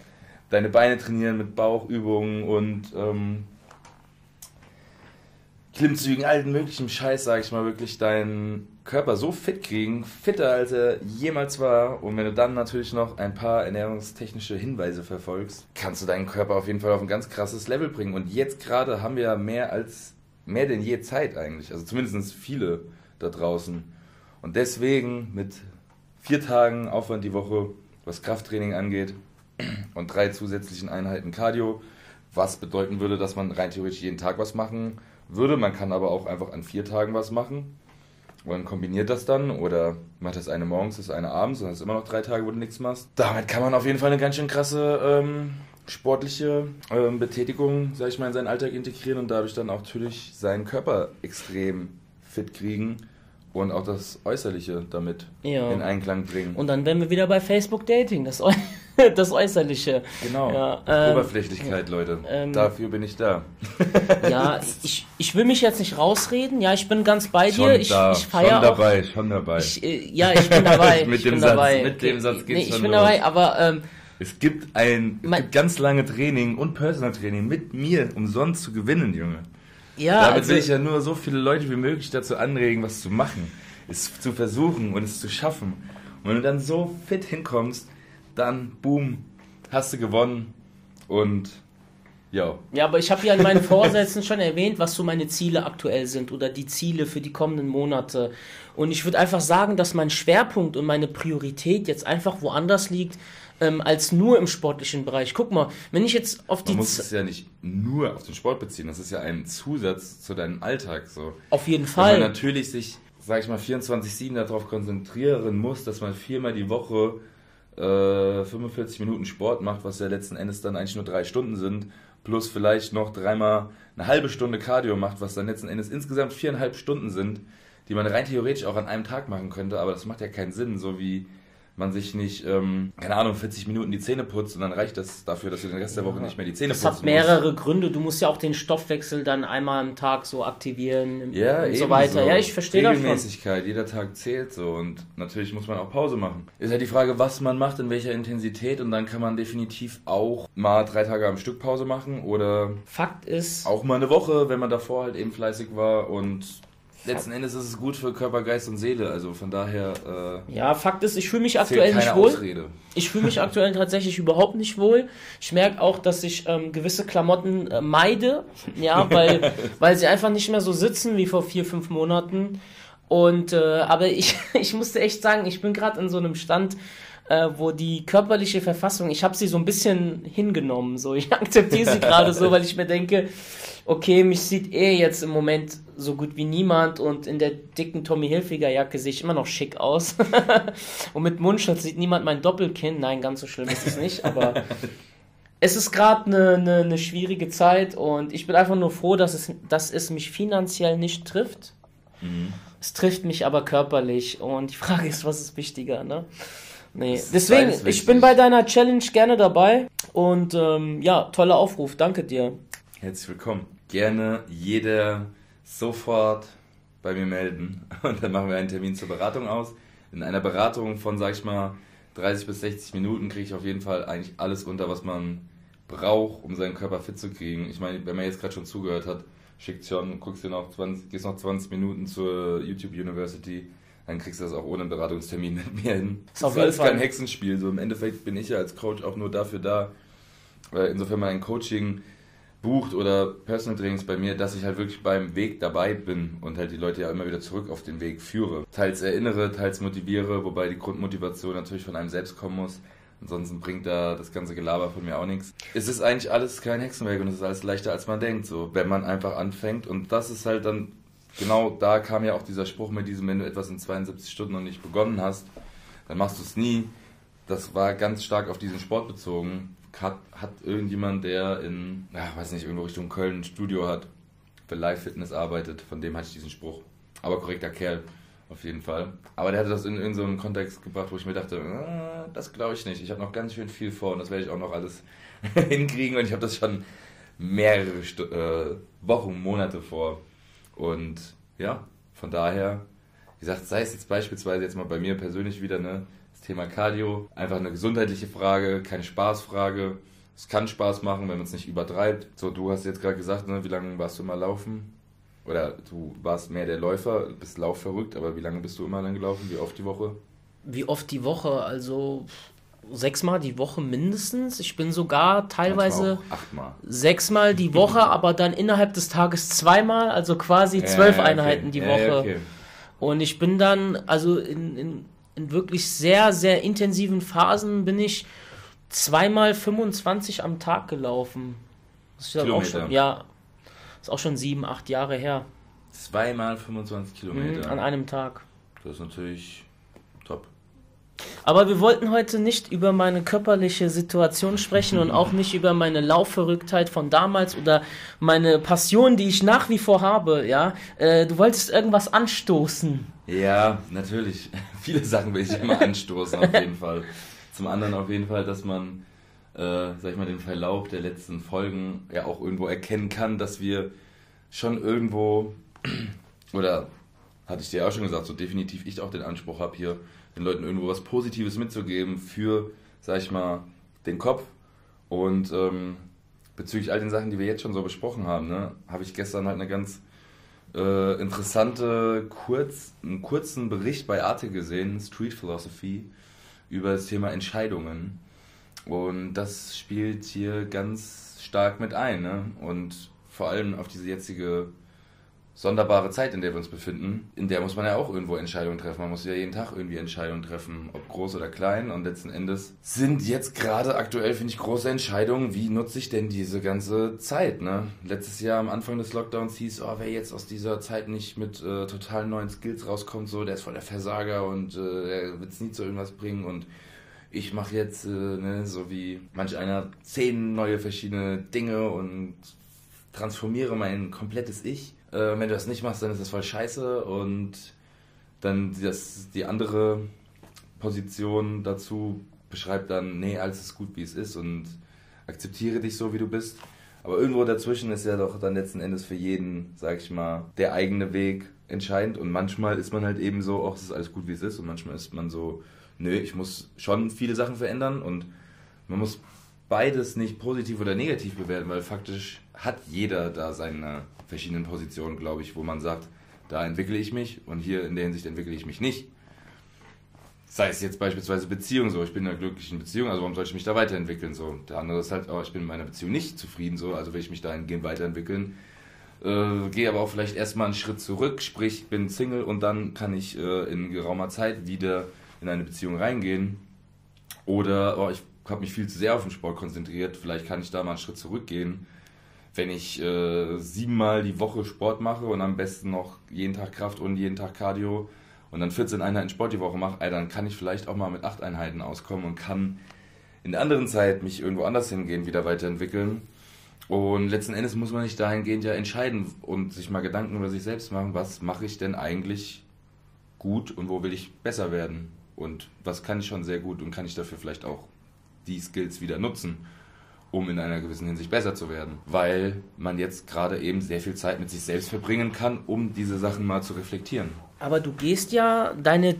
deine Beine trainieren mit Bauchübungen und ähm, Klimmzügen, allen möglichen Scheiß, sag ich mal, wirklich deinen Körper so fit kriegen, fitter als er jemals war. Und wenn du dann natürlich noch ein paar ernährungstechnische Hinweise verfolgst, kannst du deinen Körper auf jeden Fall auf ein ganz krasses Level bringen. Und jetzt gerade haben wir mehr als, mehr denn je Zeit eigentlich. Also zumindest viele da draußen. Und deswegen mit vier Tagen Aufwand die Woche, was Krafttraining angeht, und drei zusätzlichen Einheiten Cardio, was bedeuten würde, dass man rein theoretisch jeden Tag was machen würde. Man kann aber auch einfach an vier Tagen was machen. Man kombiniert das dann oder macht das eine morgens, das eine abends und hast immer noch drei Tage, wo du nichts machst. Damit kann man auf jeden Fall eine ganz schön krasse ähm, sportliche ähm, Betätigung, sag ich mal, in seinen Alltag integrieren und dadurch dann auch natürlich seinen Körper extrem fit kriegen und auch das Äußerliche damit ja. in Einklang bringen. Und dann wären wir wieder bei Facebook Dating, das, Äu das Äußerliche. Genau. Ja, ähm, Oberflächlichkeit, Leute. Ähm, Dafür bin ich da. ja, ich, ich will mich jetzt nicht rausreden. Ja, ich bin ganz bei schon dir. Ich, da, ich feier schon dabei, auch, schon dabei. Ich, äh, ja, ich bin dabei. mit, ich dem bin Satz, dabei. mit dem Satz geht's nee, Ich bin los. dabei, aber... Ähm, es gibt ein es gibt ganz lange Training und Personal Training mit mir umsonst zu gewinnen, Junge. Ja, Damit also, will ich ja nur so viele Leute wie möglich dazu anregen, was zu machen es zu versuchen und es zu schaffen. Und wenn du dann so fit hinkommst, dann boom, hast du gewonnen und ja. Ja, aber ich habe ja in meinen Vorsätzen schon erwähnt, was so meine Ziele aktuell sind oder die Ziele für die kommenden Monate. Und ich würde einfach sagen, dass mein Schwerpunkt und meine Priorität jetzt einfach woanders liegt ähm, als nur im sportlichen Bereich. Guck mal, wenn ich jetzt auf die. Man muss es ja nicht nur auf den Sport beziehen, das ist ja ein Zusatz zu deinem Alltag. So. Auf jeden Fall. Wenn man natürlich sich sag ich mal, 24-7 darauf konzentrieren muss, dass man viermal die Woche äh, 45 Minuten Sport macht, was ja letzten Endes dann eigentlich nur drei Stunden sind, plus vielleicht noch dreimal eine halbe Stunde Cardio macht, was dann letzten Endes insgesamt viereinhalb Stunden sind, die man rein theoretisch auch an einem Tag machen könnte, aber das macht ja keinen Sinn, so wie man sich nicht, ähm, keine Ahnung, 40 Minuten die Zähne putzt und dann reicht das dafür, dass du den Rest der Woche nicht mehr die Zähne putzt. Das hat mehrere musst. Gründe. Du musst ja auch den Stoffwechsel dann einmal am Tag so aktivieren ja, und so weiter. So. Ja, ich verstehe das Regelmäßigkeit, jeder Tag zählt so und natürlich muss man auch Pause machen. Ist halt die Frage, was man macht, in welcher Intensität und dann kann man definitiv auch mal drei Tage am Stück Pause machen oder Fakt ist auch mal eine Woche, wenn man davor halt eben fleißig war und letzten Endes ist es gut für Körper, Geist und Seele. Also von daher. Äh, ja, Fakt ist, ich fühle mich aktuell nicht wohl. Ausrede. Ich fühle mich aktuell tatsächlich überhaupt nicht wohl. Ich merke auch, dass ich ähm, gewisse Klamotten äh, meide, ja, weil, weil sie einfach nicht mehr so sitzen wie vor vier, fünf Monaten. Und äh, aber ich, ich musste echt sagen, ich bin gerade in so einem Stand, äh, wo die körperliche Verfassung, ich habe sie so ein bisschen hingenommen. So, ich akzeptiere sie gerade so, weil ich mir denke, okay, mich sieht er jetzt im Moment so gut wie niemand und in der dicken Tommy Hilfiger Jacke sehe ich immer noch schick aus. und mit Mundschutz sieht niemand mein Doppelkinn. Nein, ganz so schlimm ist es nicht, aber es ist gerade eine ne, ne schwierige Zeit und ich bin einfach nur froh, dass es, dass es mich finanziell nicht trifft. Mhm. Es trifft mich aber körperlich und die Frage ist, was ist wichtiger, ne? Nee, deswegen, ich bin bei deiner Challenge gerne dabei und ähm, ja, toller Aufruf, danke dir. Herzlich willkommen. Gerne jeder sofort bei mir melden und dann machen wir einen Termin zur Beratung aus. In einer Beratung von, sag ich mal, 30 bis 60 Minuten kriege ich auf jeden Fall eigentlich alles unter, was man braucht, um seinen Körper fit zu kriegen. Ich meine, wenn man jetzt gerade schon zugehört hat, schickt schon, guckst dir noch 20, gehst noch 20 Minuten zur YouTube University, dann kriegst du das auch ohne Beratungstermin mit mir hin. Das ist alles kein Hexenspiel. So im Endeffekt bin ich ja als Coach auch nur dafür da, weil insofern mein Coaching bucht oder Personal Trainings bei mir, dass ich halt wirklich beim Weg dabei bin und halt die Leute ja immer wieder zurück auf den Weg führe. Teils erinnere, teils motiviere, wobei die Grundmotivation natürlich von einem selbst kommen muss. Ansonsten bringt da das ganze Gelaber von mir auch nichts. Es ist eigentlich alles kein Hexenwerk und es ist alles leichter als man denkt, so, wenn man einfach anfängt. Und das ist halt dann, genau da kam ja auch dieser Spruch mit diesem, wenn du etwas in 72 Stunden noch nicht begonnen hast, dann machst du es nie. Das war ganz stark auf diesen Sport bezogen hat, hat irgendjemand, der in, ja, weiß nicht, irgendwo Richtung Köln ein Studio hat, für Live-Fitness arbeitet, von dem hatte ich diesen Spruch. Aber korrekter Kerl. auf jeden Fall. Aber der hatte das in, in so Kontext gebracht, wo ich mir dachte, äh, das glaube ich nicht. Ich habe noch ganz schön viel vor und das werde ich auch noch alles hinkriegen und ich habe das schon mehrere St äh, Wochen, Monate vor. Und ja, von daher, wie gesagt, sei es jetzt beispielsweise jetzt mal bei mir persönlich wieder ne, das Thema Cardio, einfach eine gesundheitliche Frage, keine Spaßfrage. Es kann Spaß machen, wenn man es nicht übertreibt. So, du hast jetzt gerade gesagt, ne, wie lange warst du mal laufen? Oder du warst mehr der Läufer, bist laufverrückt, aber wie lange bist du immer dann gelaufen? Wie oft die Woche? Wie oft die Woche? Also sechsmal die Woche mindestens. Ich bin sogar teilweise sechsmal die Woche, aber dann innerhalb des Tages zweimal, also quasi zwölf ja, okay. Einheiten die Woche. Ja, okay. Und ich bin dann, also in, in, in wirklich sehr, sehr intensiven Phasen bin ich zweimal 25 am Tag gelaufen. Das ist Kilometer. auch schon, ja, ist auch schon sieben, acht Jahre her. Zweimal 25 Kilometer. Mhm, an einem Tag. Das ist natürlich. Aber wir wollten heute nicht über meine körperliche Situation sprechen und auch nicht über meine Laufverrücktheit von damals oder meine Passion, die ich nach wie vor habe. Ja, äh, du wolltest irgendwas anstoßen. Ja, natürlich. Viele Sachen will ich immer anstoßen, auf jeden Fall. Zum anderen auf jeden Fall, dass man äh, sag ich mal, den Verlauf der letzten Folgen ja auch irgendwo erkennen kann, dass wir schon irgendwo, oder hatte ich dir auch schon gesagt, so definitiv ich auch den Anspruch habe, hier den Leuten irgendwo was Positives mitzugeben für, sag ich mal, den Kopf. Und ähm, bezüglich all den Sachen, die wir jetzt schon so besprochen haben, ne, habe ich gestern halt eine ganz äh, interessante, kurz, einen kurzen Bericht bei Arte gesehen, Street Philosophy, über das Thema Entscheidungen. Und das spielt hier ganz stark mit ein. Ne? Und vor allem auf diese jetzige sonderbare Zeit, in der wir uns befinden, in der muss man ja auch irgendwo Entscheidungen treffen. Man muss ja jeden Tag irgendwie Entscheidungen treffen, ob groß oder klein. Und letzten Endes sind jetzt gerade aktuell, finde ich, große Entscheidungen, wie nutze ich denn diese ganze Zeit. Ne? Letztes Jahr am Anfang des Lockdowns hieß, oh, wer jetzt aus dieser Zeit nicht mit äh, total neuen Skills rauskommt, so, der ist voll der Versager und äh, der wird es nie zu irgendwas bringen. Und ich mache jetzt, äh, ne, so wie manch einer, zehn neue verschiedene Dinge und transformiere mein komplettes Ich. Äh, wenn du das nicht machst, dann ist das voll scheiße und dann das, die andere Position dazu beschreibt dann, nee, alles ist gut, wie es ist und akzeptiere dich so, wie du bist. Aber irgendwo dazwischen ist ja doch dann letzten Endes für jeden, sag ich mal, der eigene Weg entscheidend. Und manchmal ist man halt eben so, ach, es ist alles gut, wie es ist. Und manchmal ist man so, nö, ich muss schon viele Sachen verändern und man muss beides nicht positiv oder negativ bewerten, weil faktisch hat jeder da seine verschiedenen Positionen, glaube ich, wo man sagt, da entwickle ich mich und hier in der Hinsicht entwickle ich mich nicht. Sei es jetzt beispielsweise Beziehung so, ich bin in einer glücklichen Beziehung, also warum sollte ich mich da weiterentwickeln so. Der andere ist halt, oh, ich bin in meiner Beziehung nicht zufrieden so, also will ich mich dahingehend weiterentwickeln. Äh, gehe aber auch vielleicht erstmal einen Schritt zurück, sprich bin Single und dann kann ich äh, in geraumer Zeit wieder in eine Beziehung reingehen. Oder oh, ich habe mich viel zu sehr auf den Sport konzentriert, vielleicht kann ich da mal einen Schritt zurückgehen. Wenn ich äh, siebenmal die Woche Sport mache und am besten noch jeden Tag Kraft und jeden Tag Cardio und dann 14 Einheiten Sport die Woche mache, dann kann ich vielleicht auch mal mit acht Einheiten auskommen und kann in der anderen Zeit mich irgendwo anders hingehen, wieder weiterentwickeln. Und letzten Endes muss man sich dahingehend ja entscheiden und sich mal Gedanken über sich selbst machen, was mache ich denn eigentlich gut und wo will ich besser werden und was kann ich schon sehr gut und kann ich dafür vielleicht auch die Skills wieder nutzen, um in einer gewissen Hinsicht besser zu werden, weil man jetzt gerade eben sehr viel Zeit mit sich selbst verbringen kann, um diese Sachen mal zu reflektieren. Aber du gehst ja deine,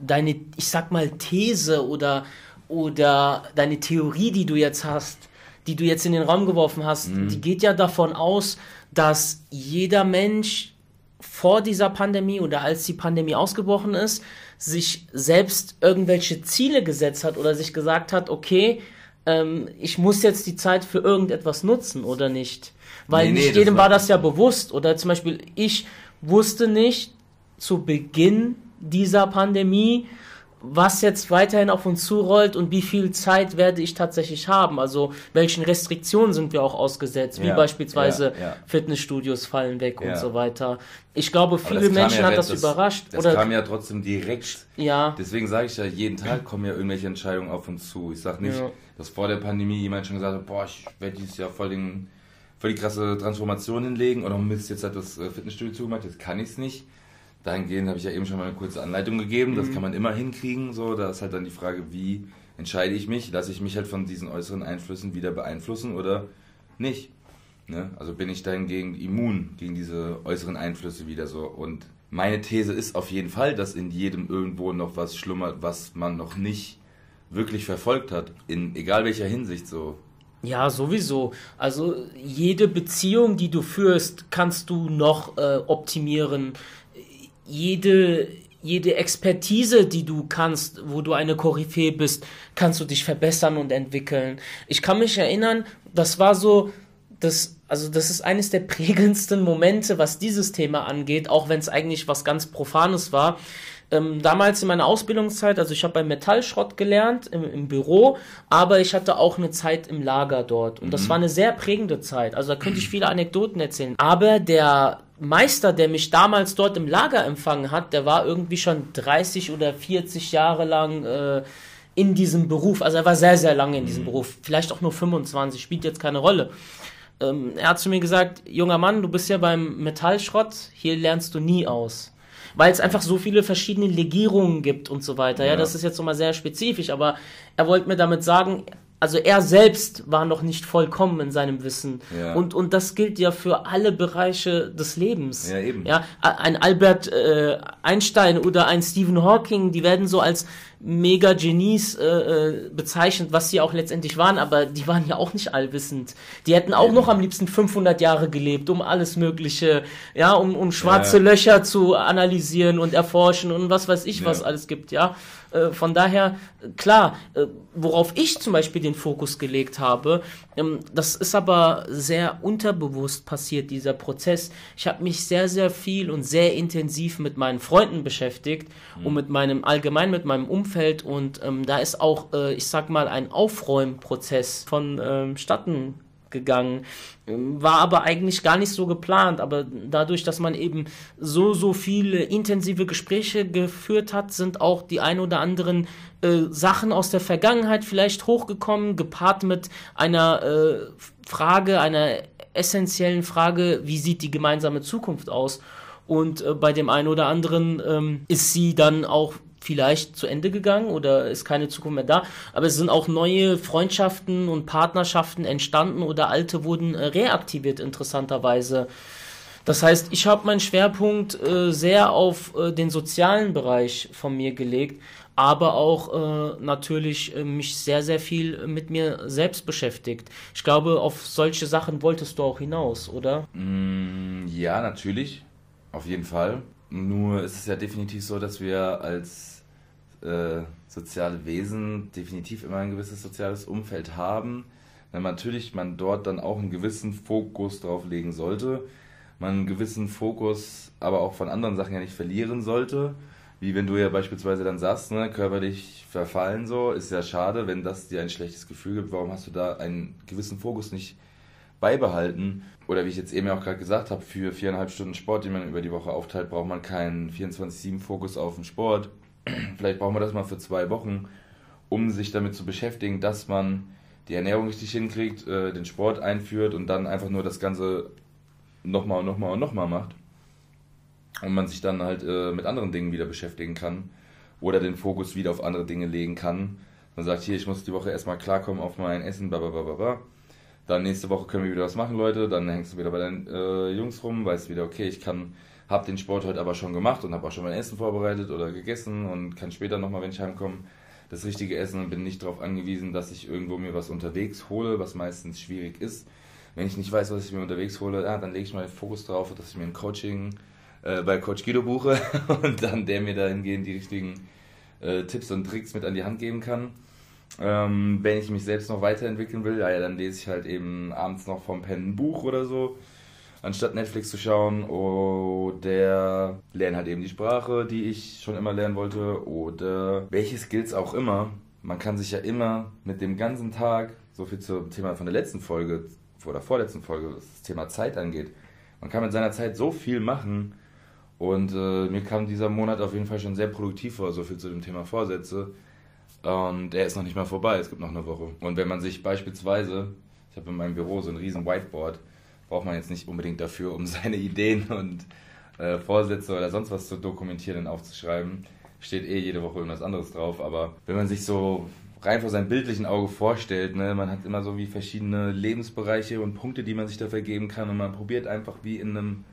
deine ich sag mal, These oder, oder deine Theorie, die du jetzt hast, die du jetzt in den Raum geworfen hast, mhm. die geht ja davon aus, dass jeder Mensch vor dieser Pandemie oder als die Pandemie ausgebrochen ist, sich selbst irgendwelche Ziele gesetzt hat oder sich gesagt hat, okay, ähm, ich muss jetzt die Zeit für irgendetwas nutzen oder nicht. Weil nee, nicht nee, jedem war, war das ja bewusst. Oder zum Beispiel, ich wusste nicht zu Beginn dieser Pandemie, was jetzt weiterhin auf uns zurollt und wie viel Zeit werde ich tatsächlich haben. Also welchen Restriktionen sind wir auch ausgesetzt, wie ja, beispielsweise ja, ja. Fitnessstudios fallen weg und so weiter. Ich glaube, viele Menschen hat das, das überrascht. Das oder kam ja trotzdem direkt. Ja. Deswegen sage ich ja, jeden Tag kommen ja irgendwelche Entscheidungen auf uns zu. Ich sage nicht, dass vor der Pandemie jemand schon gesagt hat, boah, ich werde dieses Jahr voll, den, voll die krasse Transformation hinlegen oder Mist, jetzt hat das äh, Fitnessstudio zugemacht, jetzt kann ich es nicht dahingehend habe ich ja eben schon mal eine kurze Anleitung gegeben. Das mhm. kann man immer hinkriegen. So, da ist halt dann die Frage, wie entscheide ich mich? Lasse ich mich halt von diesen äußeren Einflüssen wieder beeinflussen oder nicht? Ne? Also bin ich dahingegen immun gegen diese äußeren Einflüsse wieder so. Und meine These ist auf jeden Fall, dass in jedem irgendwo noch was schlummert, was man noch nicht wirklich verfolgt hat. In egal welcher Hinsicht so. Ja, sowieso. Also jede Beziehung, die du führst, kannst du noch äh, optimieren. Jede, jede Expertise, die du kannst, wo du eine Koryphäe bist, kannst du dich verbessern und entwickeln. Ich kann mich erinnern, das war so, das, also das ist eines der prägendsten Momente, was dieses Thema angeht, auch wenn es eigentlich was ganz Profanes war ähm, damals in meiner Ausbildungszeit, also ich habe beim Metallschrott gelernt im, im, Büro, aber ich hatte auch eine Zeit im Lager dort und mhm. das war eine sehr prägende Zeit. Also da könnte ich viele Anekdoten erzählen. Aber der Meister, der mich damals dort im Lager empfangen hat, der war irgendwie schon 30 oder 40 Jahre lang äh, in diesem Beruf. Also er war sehr, sehr lange in diesem mhm. Beruf. Vielleicht auch nur 25, spielt jetzt keine Rolle. Ähm, er hat zu mir gesagt, junger Mann, du bist ja beim Metallschrott, hier lernst du nie aus weil es einfach so viele verschiedene Legierungen gibt und so weiter. Ja, ja das ist jetzt nochmal sehr spezifisch, aber er wollte mir damit sagen, also er selbst war noch nicht vollkommen in seinem Wissen. Ja. Und, und das gilt ja für alle Bereiche des Lebens. Ja, eben. Ja, ein Albert äh, Einstein oder ein Stephen Hawking, die werden so als Mega-Genies äh, äh, bezeichnet, was sie auch letztendlich waren, aber die waren ja auch nicht allwissend. Die hätten auch noch am liebsten 500 Jahre gelebt, um alles Mögliche, ja, um, um schwarze ja. Löcher zu analysieren und erforschen und was weiß ich, ja. was alles gibt, ja. Äh, von daher, klar, äh, worauf ich zum Beispiel den Fokus gelegt habe, ähm, das ist aber sehr unterbewusst passiert, dieser Prozess. Ich habe mich sehr, sehr viel und sehr intensiv mit meinen Freunden beschäftigt mhm. und mit meinem, allgemein mit meinem Umfeld und ähm, da ist auch, äh, ich sag mal, ein Aufräumprozess von ähm, gegangen. Ähm, war aber eigentlich gar nicht so geplant, aber dadurch, dass man eben so, so viele intensive Gespräche geführt hat, sind auch die ein oder anderen äh, Sachen aus der Vergangenheit vielleicht hochgekommen, gepaart mit einer äh, Frage, einer essentiellen Frage, wie sieht die gemeinsame Zukunft aus? Und äh, bei dem einen oder anderen ähm, ist sie dann auch vielleicht zu Ende gegangen oder ist keine Zukunft mehr da. Aber es sind auch neue Freundschaften und Partnerschaften entstanden oder alte wurden äh, reaktiviert, interessanterweise. Das heißt, ich habe meinen Schwerpunkt äh, sehr auf äh, den sozialen Bereich von mir gelegt, aber auch äh, natürlich äh, mich sehr, sehr viel mit mir selbst beschäftigt. Ich glaube, auf solche Sachen wolltest du auch hinaus, oder? Mm, ja, natürlich. Auf jeden Fall. Nur ist es ja definitiv so, dass wir als äh, soziale Wesen definitiv immer ein gewisses soziales Umfeld haben. Wenn natürlich man dort dann auch einen gewissen Fokus drauf legen sollte, man einen gewissen Fokus aber auch von anderen Sachen ja nicht verlieren sollte. Wie wenn du ja beispielsweise dann sagst, ne, körperlich verfallen so, ist ja schade, wenn das dir ein schlechtes Gefühl gibt. Warum hast du da einen gewissen Fokus nicht beibehalten. Oder wie ich jetzt eben auch gerade gesagt habe, für viereinhalb Stunden Sport, die man über die Woche aufteilt, braucht man keinen 24-7-Fokus auf den Sport. Vielleicht braucht man das mal für zwei Wochen, um sich damit zu beschäftigen, dass man die Ernährung richtig hinkriegt, äh, den Sport einführt und dann einfach nur das Ganze nochmal und nochmal und nochmal macht. Und man sich dann halt äh, mit anderen Dingen wieder beschäftigen kann oder den Fokus wieder auf andere Dinge legen kann. Man sagt, hier, ich muss die Woche erstmal klarkommen auf mein Essen, bla bla bla bla. Dann nächste Woche können wir wieder was machen, Leute. Dann hängst du wieder bei deinen äh, Jungs rum, weißt wieder, okay, ich kann, hab den Sport heute aber schon gemacht und habe auch schon mein Essen vorbereitet oder gegessen und kann später nochmal, wenn ich heimkomme, das richtige essen und bin nicht darauf angewiesen, dass ich irgendwo mir was unterwegs hole, was meistens schwierig ist. Wenn ich nicht weiß, was ich mir unterwegs hole, ja, dann lege ich mal den Fokus darauf, dass ich mir ein Coaching äh, bei Coach Guido buche und dann der mir dahingehend die richtigen äh, Tipps und Tricks mit an die Hand geben kann. Ähm, wenn ich mich selbst noch weiterentwickeln will, ja, ja, dann lese ich halt eben abends noch vom Pen ein Buch oder so, anstatt Netflix zu schauen. Oder lerne halt eben die Sprache, die ich schon immer lernen wollte. Oder welche Skills auch immer. Man kann sich ja immer mit dem ganzen Tag, so viel zum Thema von der letzten Folge oder vorletzten Folge, was das Thema Zeit angeht, man kann mit seiner Zeit so viel machen. Und äh, mir kam dieser Monat auf jeden Fall schon sehr produktiv vor, so viel zu dem Thema Vorsätze. Und er ist noch nicht mal vorbei, es gibt noch eine Woche. Und wenn man sich beispielsweise, ich habe in meinem Büro so ein riesen Whiteboard, braucht man jetzt nicht unbedingt dafür, um seine Ideen und äh, Vorsätze oder sonst was zu dokumentieren und aufzuschreiben. Steht eh jede Woche irgendwas anderes drauf, aber wenn man sich so rein vor seinem bildlichen Auge vorstellt, ne, man hat immer so wie verschiedene Lebensbereiche und Punkte, die man sich da vergeben kann und man probiert einfach wie in einem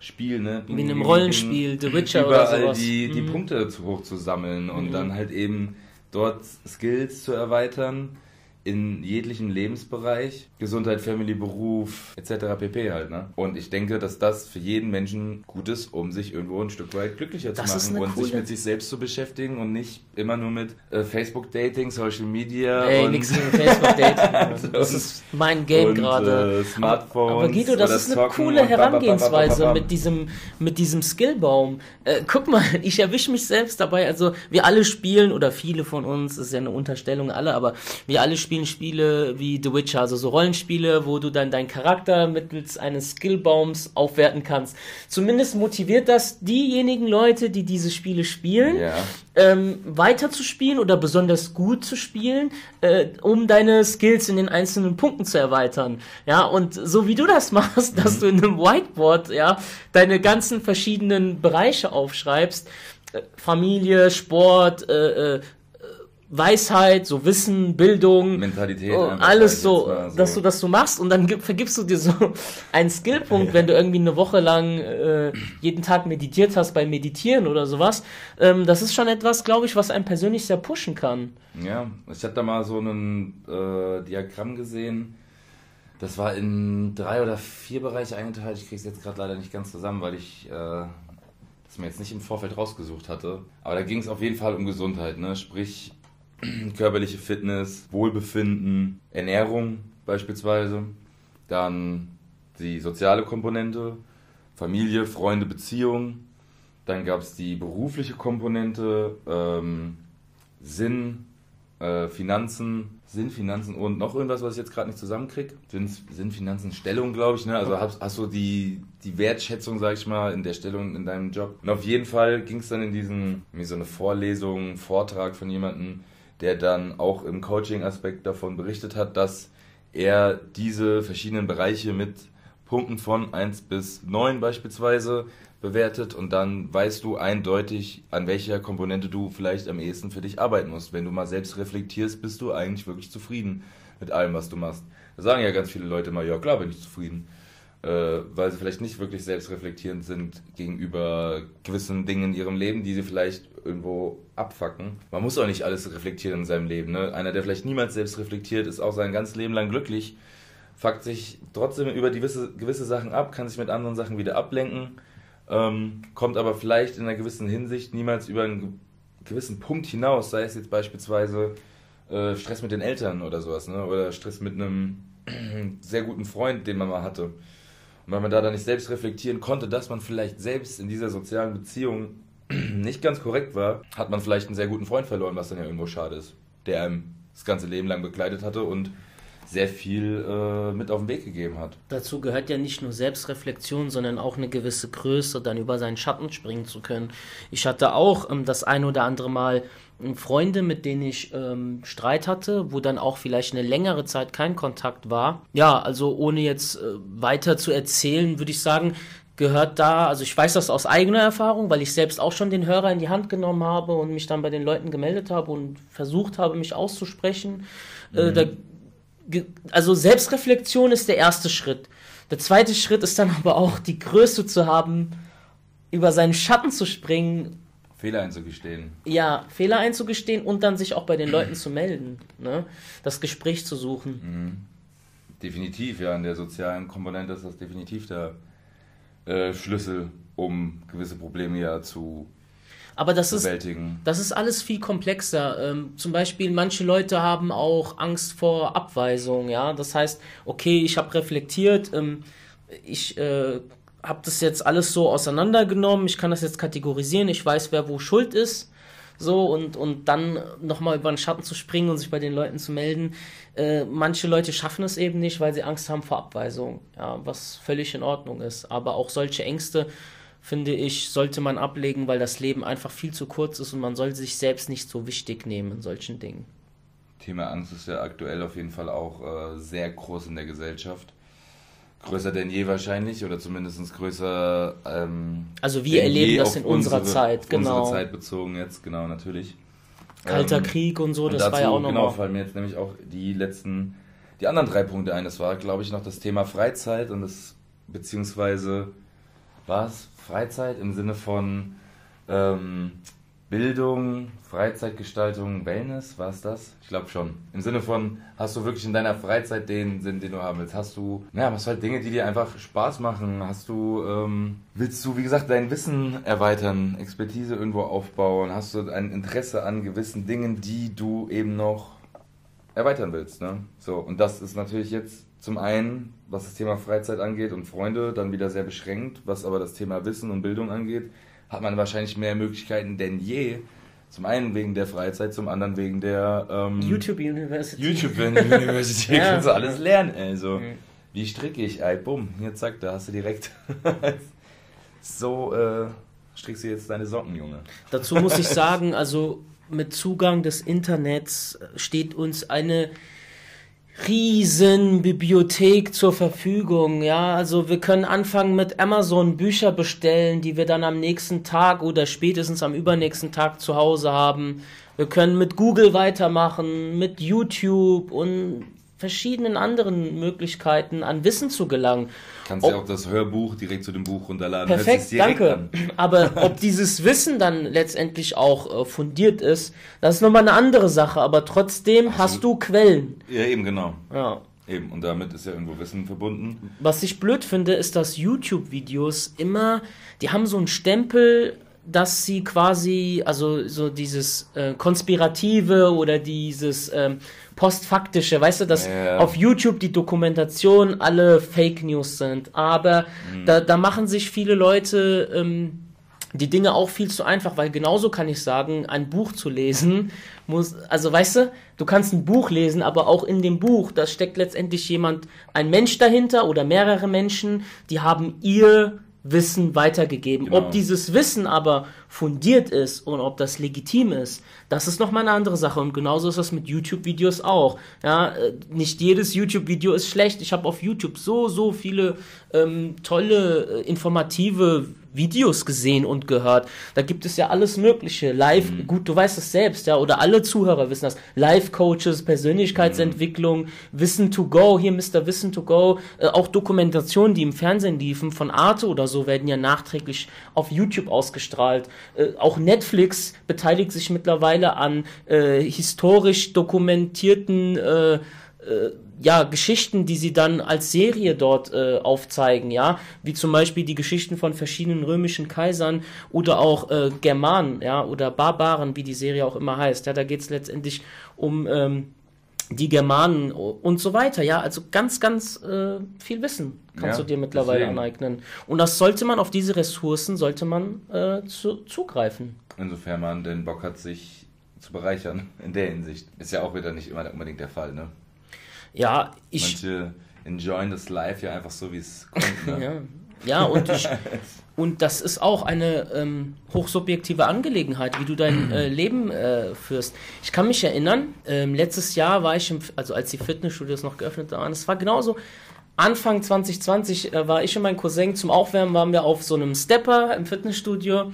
Spiel, ne? Wie in einem Rollenspiel, The Witcher oder sowas. die, die mhm. Punkte zu hoch zu sammeln und mhm. dann halt eben dort Skills zu erweitern in jeglichen Lebensbereich, Gesundheit, Family, Beruf etc. pp. halt. Ne? Und ich denke, dass das für jeden Menschen gut ist, um sich irgendwo ein Stück weit glücklicher das zu machen und coole... sich mit sich selbst zu beschäftigen und nicht immer nur mit äh, Facebook-Dating, Social Media. Ey, nix mit Facebook-Dating. das ist mein Game gerade. Äh, Smartphones. Aber Guido, das ist eine coole Herangehensweise mit diesem, mit diesem Skillbaum. Äh, guck mal, ich erwische mich selbst dabei. Also wir alle spielen oder viele von uns, ist ja eine Unterstellung alle, aber wir alle spielen spielen Spiele wie The Witcher, also so Rollenspiele, wo du dann deinen Charakter mittels eines Skillbaums aufwerten kannst. Zumindest motiviert das diejenigen Leute, die diese Spiele spielen, ja. ähm, weiter zu spielen oder besonders gut zu spielen, äh, um deine Skills in den einzelnen Punkten zu erweitern. Ja, und so wie du das machst, mhm. dass du in einem Whiteboard, ja, deine ganzen verschiedenen Bereiche aufschreibst, äh, Familie, Sport, äh, äh, Weisheit, so Wissen, Bildung, Mentalität, oh, alles so, so, dass du das so machst und dann vergibst du dir so einen Skillpunkt, ja. wenn du irgendwie eine Woche lang äh, jeden Tag meditiert hast beim Meditieren oder sowas. Ähm, das ist schon etwas, glaube ich, was einen persönlich sehr pushen kann. Ja, ich hatte da mal so ein äh, Diagramm gesehen. Das war in drei oder vier Bereiche eingeteilt. Ich kriege es jetzt gerade leider nicht ganz zusammen, weil ich äh, das mir jetzt nicht im Vorfeld rausgesucht hatte. Aber da ging es auf jeden Fall um Gesundheit, ne? Sprich körperliche Fitness, Wohlbefinden, Ernährung beispielsweise, dann die soziale Komponente, Familie, Freunde, Beziehung, dann gab es die berufliche Komponente, ähm, Sinn, äh, Finanzen, Sinn, Finanzen und noch irgendwas, was ich jetzt gerade nicht zusammenkriege. Sinn, Sinn, Finanzen, Stellung, glaube ich. Ne? Also hast, hast du die, die Wertschätzung, sag ich mal, in der Stellung in deinem Job. Und auf jeden Fall ging es dann in diesen, wie so eine Vorlesung, Vortrag von jemandem, der dann auch im Coaching-Aspekt davon berichtet hat, dass er diese verschiedenen Bereiche mit Punkten von 1 bis 9 beispielsweise bewertet und dann weißt du eindeutig, an welcher Komponente du vielleicht am ehesten für dich arbeiten musst. Wenn du mal selbst reflektierst, bist du eigentlich wirklich zufrieden mit allem, was du machst. Da sagen ja ganz viele Leute mal, ja klar bin ich zufrieden äh, weil sie vielleicht nicht wirklich selbstreflektierend sind gegenüber gewissen Dingen in ihrem Leben, die sie vielleicht irgendwo abfacken. Man muss auch nicht alles reflektieren in seinem Leben. Ne? Einer, der vielleicht niemals selbst reflektiert, ist auch sein ganzes Leben lang glücklich, fuckt sich trotzdem über gewisse, gewisse Sachen ab, kann sich mit anderen Sachen wieder ablenken, ähm, kommt aber vielleicht in einer gewissen Hinsicht niemals über einen gewissen Punkt hinaus, sei es jetzt beispielsweise äh, Stress mit den Eltern oder sowas, ne? oder Stress mit einem sehr guten Freund, den man mal hatte. Weil man da dann nicht selbst reflektieren konnte, dass man vielleicht selbst in dieser sozialen Beziehung nicht ganz korrekt war, hat man vielleicht einen sehr guten Freund verloren, was dann ja irgendwo schade ist, der einem das ganze Leben lang begleitet hatte und sehr viel äh, mit auf den Weg gegeben hat. Dazu gehört ja nicht nur Selbstreflexion, sondern auch eine gewisse Größe, dann über seinen Schatten springen zu können. Ich hatte auch ähm, das ein oder andere Mal Freunde, mit denen ich ähm, Streit hatte, wo dann auch vielleicht eine längere Zeit kein Kontakt war. Ja, also ohne jetzt äh, weiter zu erzählen, würde ich sagen, gehört da, also ich weiß das aus eigener Erfahrung, weil ich selbst auch schon den Hörer in die Hand genommen habe und mich dann bei den Leuten gemeldet habe und versucht habe, mich auszusprechen. Äh, mhm. Äh, da also Selbstreflexion ist der erste Schritt. Der zweite Schritt ist dann aber auch die Größe zu haben, über seinen Schatten zu springen. Fehler einzugestehen. Ja, Fehler einzugestehen und dann sich auch bei den Leuten zu melden. Ne? Das Gespräch zu suchen. Mhm. Definitiv, ja, in der sozialen Komponente ist das definitiv der äh, Schlüssel, um gewisse Probleme ja zu aber das ist, das ist alles viel komplexer. Ähm, zum Beispiel, manche Leute haben auch Angst vor Abweisung. Ja, das heißt, okay, ich habe reflektiert, ähm, ich äh, habe das jetzt alles so auseinandergenommen, ich kann das jetzt kategorisieren, ich weiß, wer wo schuld ist. So, und, und dann nochmal über den Schatten zu springen und sich bei den Leuten zu melden. Äh, manche Leute schaffen es eben nicht, weil sie Angst haben vor Abweisung, ja, was völlig in Ordnung ist. Aber auch solche Ängste finde ich, sollte man ablegen, weil das Leben einfach viel zu kurz ist und man soll sich selbst nicht so wichtig nehmen in solchen Dingen. Thema Angst ist ja aktuell auf jeden Fall auch äh, sehr groß in der Gesellschaft. Größer denn je wahrscheinlich oder zumindest größer. Ähm, also wir erleben das in unserer unsere, Zeit, genau. Unsere Zeit bezogen jetzt, genau, natürlich. Kalter ähm, Krieg und so, und das dazu, war ja auch nochmal. Genau, fallen mir jetzt nämlich auch die letzten, die anderen drei Punkte ein. Das war, glaube ich, noch das Thema Freizeit und das, beziehungsweise, was? Freizeit im Sinne von ähm, Bildung, Freizeitgestaltung, Wellness, war es das? Ich glaube schon. Im Sinne von, hast du wirklich in deiner Freizeit den Sinn, den du haben willst? Hast du, ja, machst halt Dinge, die dir einfach Spaß machen? Hast du, ähm, willst du, wie gesagt, dein Wissen erweitern, Expertise irgendwo aufbauen? Hast du ein Interesse an gewissen Dingen, die du eben noch erweitern willst, ne? So, und das ist natürlich jetzt zum einen, was das Thema Freizeit angeht und Freunde, dann wieder sehr beschränkt, was aber das Thema Wissen und Bildung angeht hat man wahrscheinlich mehr Möglichkeiten denn je. Zum einen wegen der Freizeit, zum anderen wegen der ähm, YouTube University. YouTube University, ja. kannst du alles lernen. Also, mhm. wie stricke ich? Ey, bumm, hier zack, da hast du direkt. so äh, strickst du jetzt deine Socken, Junge. Dazu muss ich sagen, also mit Zugang des Internets steht uns eine riesen Bibliothek zur Verfügung. Ja, also wir können anfangen mit Amazon Bücher bestellen, die wir dann am nächsten Tag oder spätestens am übernächsten Tag zu Hause haben. Wir können mit Google weitermachen, mit YouTube und verschiedenen anderen Möglichkeiten an Wissen zu gelangen. Kannst ja auch das Hörbuch direkt zu dem Buch runterladen. Perfekt, danke. An. Aber ob dieses Wissen dann letztendlich auch äh, fundiert ist, das ist nochmal eine andere Sache. Aber trotzdem also, hast du Quellen. Ja, eben genau. Ja. Eben, und damit ist ja irgendwo Wissen verbunden. Was ich blöd finde, ist, dass YouTube-Videos immer, die haben so einen Stempel dass sie quasi, also so dieses äh, Konspirative oder dieses ähm, Postfaktische, weißt du, dass ja. auf YouTube die Dokumentation alle Fake News sind. Aber mhm. da, da machen sich viele Leute ähm, die Dinge auch viel zu einfach, weil genauso kann ich sagen, ein Buch zu lesen muss, also weißt du, du kannst ein Buch lesen, aber auch in dem Buch, da steckt letztendlich jemand, ein Mensch dahinter oder mehrere Menschen, die haben ihr Wissen weitergegeben. Genau. Ob dieses Wissen aber fundiert ist und ob das legitim ist, das ist nochmal eine andere Sache. Und genauso ist das mit YouTube-Videos auch. Ja, äh, nicht jedes YouTube-Video ist schlecht. Ich habe auf YouTube so, so viele ähm, tolle, äh, informative Videos gesehen und gehört. Da gibt es ja alles Mögliche. Live, mhm. gut, du weißt es selbst, ja, oder alle Zuhörer wissen das. Live-Coaches, Persönlichkeitsentwicklung, mhm. Wissen to go, hier Mr. Wissen to go, äh, auch Dokumentationen, die im Fernsehen liefen, von Arte oder so, werden ja nachträglich auf YouTube ausgestrahlt. Äh, auch Netflix beteiligt sich mittlerweile an äh, historisch dokumentierten äh, äh, ja, Geschichten, die sie dann als Serie dort äh, aufzeigen, ja, wie zum Beispiel die Geschichten von verschiedenen römischen Kaisern oder auch äh, Germanen, ja, oder Barbaren, wie die Serie auch immer heißt. Ja, da geht es letztendlich um ähm, die Germanen und so weiter, ja, also ganz, ganz äh, viel Wissen kannst ja, du dir mittlerweile deswegen. aneignen. Und das sollte man, auf diese Ressourcen sollte man äh, zu, zugreifen. Insofern man den Bock hat, sich zu bereichern, in der Hinsicht. Ist ja auch wieder nicht immer unbedingt der Fall, ne? Ja, ich. Manche enjoyen das Live ja einfach so, wie es kommt. Ne? ja. ja, und ich. Und das ist auch eine ähm, hochsubjektive Angelegenheit, wie du dein äh, Leben äh, führst. Ich kann mich erinnern, ähm, letztes Jahr war ich, im, also als die Fitnessstudios noch geöffnet waren, es war genauso, Anfang 2020 äh, war ich und mein Cousin zum Aufwärmen, waren wir auf so einem Stepper im Fitnessstudio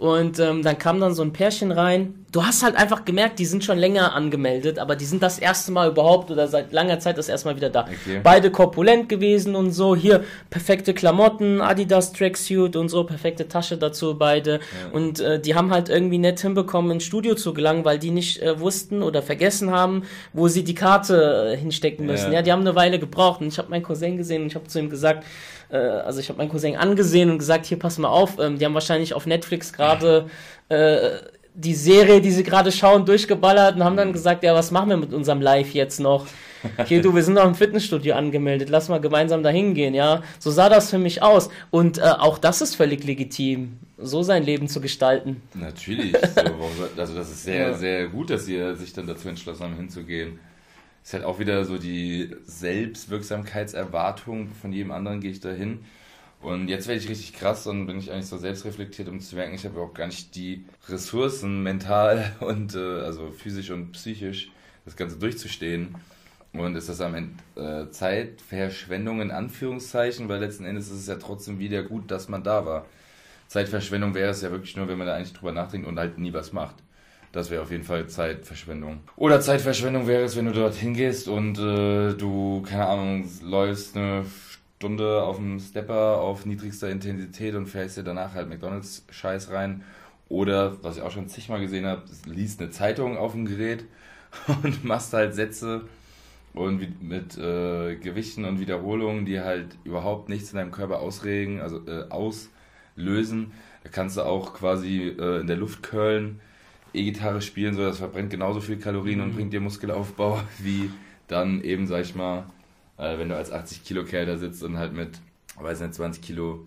und ähm, dann kam dann so ein Pärchen rein du hast halt einfach gemerkt, die sind schon länger angemeldet, aber die sind das erste Mal überhaupt oder seit langer Zeit das erste Mal wieder da. Okay. Beide korpulent gewesen und so. Hier perfekte Klamotten, Adidas Tracksuit und so, perfekte Tasche dazu, beide. Ja. Und äh, die haben halt irgendwie nett hinbekommen, ins Studio zu gelangen, weil die nicht äh, wussten oder vergessen haben, wo sie die Karte äh, hinstecken müssen. Ja. ja, die haben eine Weile gebraucht. Und ich habe meinen Cousin gesehen und ich habe zu ihm gesagt, äh, also ich habe meinen Cousin angesehen und gesagt, hier pass mal auf, ähm, die haben wahrscheinlich auf Netflix gerade äh, die Serie, die sie gerade schauen, durchgeballert und haben dann gesagt, ja, was machen wir mit unserem Live jetzt noch? Hier, du, wir sind noch im Fitnessstudio angemeldet, lass mal gemeinsam da hingehen, ja. So sah das für mich aus. Und äh, auch das ist völlig legitim, so sein Leben zu gestalten. Natürlich. So, also das ist sehr, ja. sehr gut, dass ihr sich dann dazu entschlossen haben, hinzugehen. Ist halt auch wieder so die Selbstwirksamkeitserwartung von jedem anderen, gehe ich da hin. Und jetzt werde ich richtig krass und bin ich eigentlich so selbstreflektiert, um zu merken, ich habe auch gar nicht die Ressourcen, mental und äh, also physisch und psychisch, das Ganze durchzustehen. Und ist das am Ende äh, Zeitverschwendung in Anführungszeichen, weil letzten Endes ist es ja trotzdem wieder gut, dass man da war. Zeitverschwendung wäre es ja wirklich nur, wenn man da eigentlich drüber nachdenkt und halt nie was macht. Das wäre auf jeden Fall Zeitverschwendung. Oder Zeitverschwendung wäre es, wenn du dorthin gehst und äh, du, keine Ahnung, läufst eine Stunde auf dem Stepper auf niedrigster Intensität und fährst dir danach halt McDonalds-Scheiß rein. Oder, was ich auch schon zigmal gesehen habe, liest eine Zeitung auf dem Gerät und machst halt Sätze und mit äh, Gewichten und Wiederholungen, die halt überhaupt nichts in deinem Körper ausregen, also äh, auslösen. Da kannst du auch quasi äh, in der Luft curlen, E-Gitarre spielen, so das verbrennt genauso viel Kalorien mhm. und bringt dir Muskelaufbau, wie dann eben, sag ich mal, äh, wenn du als 80 Kilo Kerl da sitzt und halt mit, weiß nicht, 20 Kilo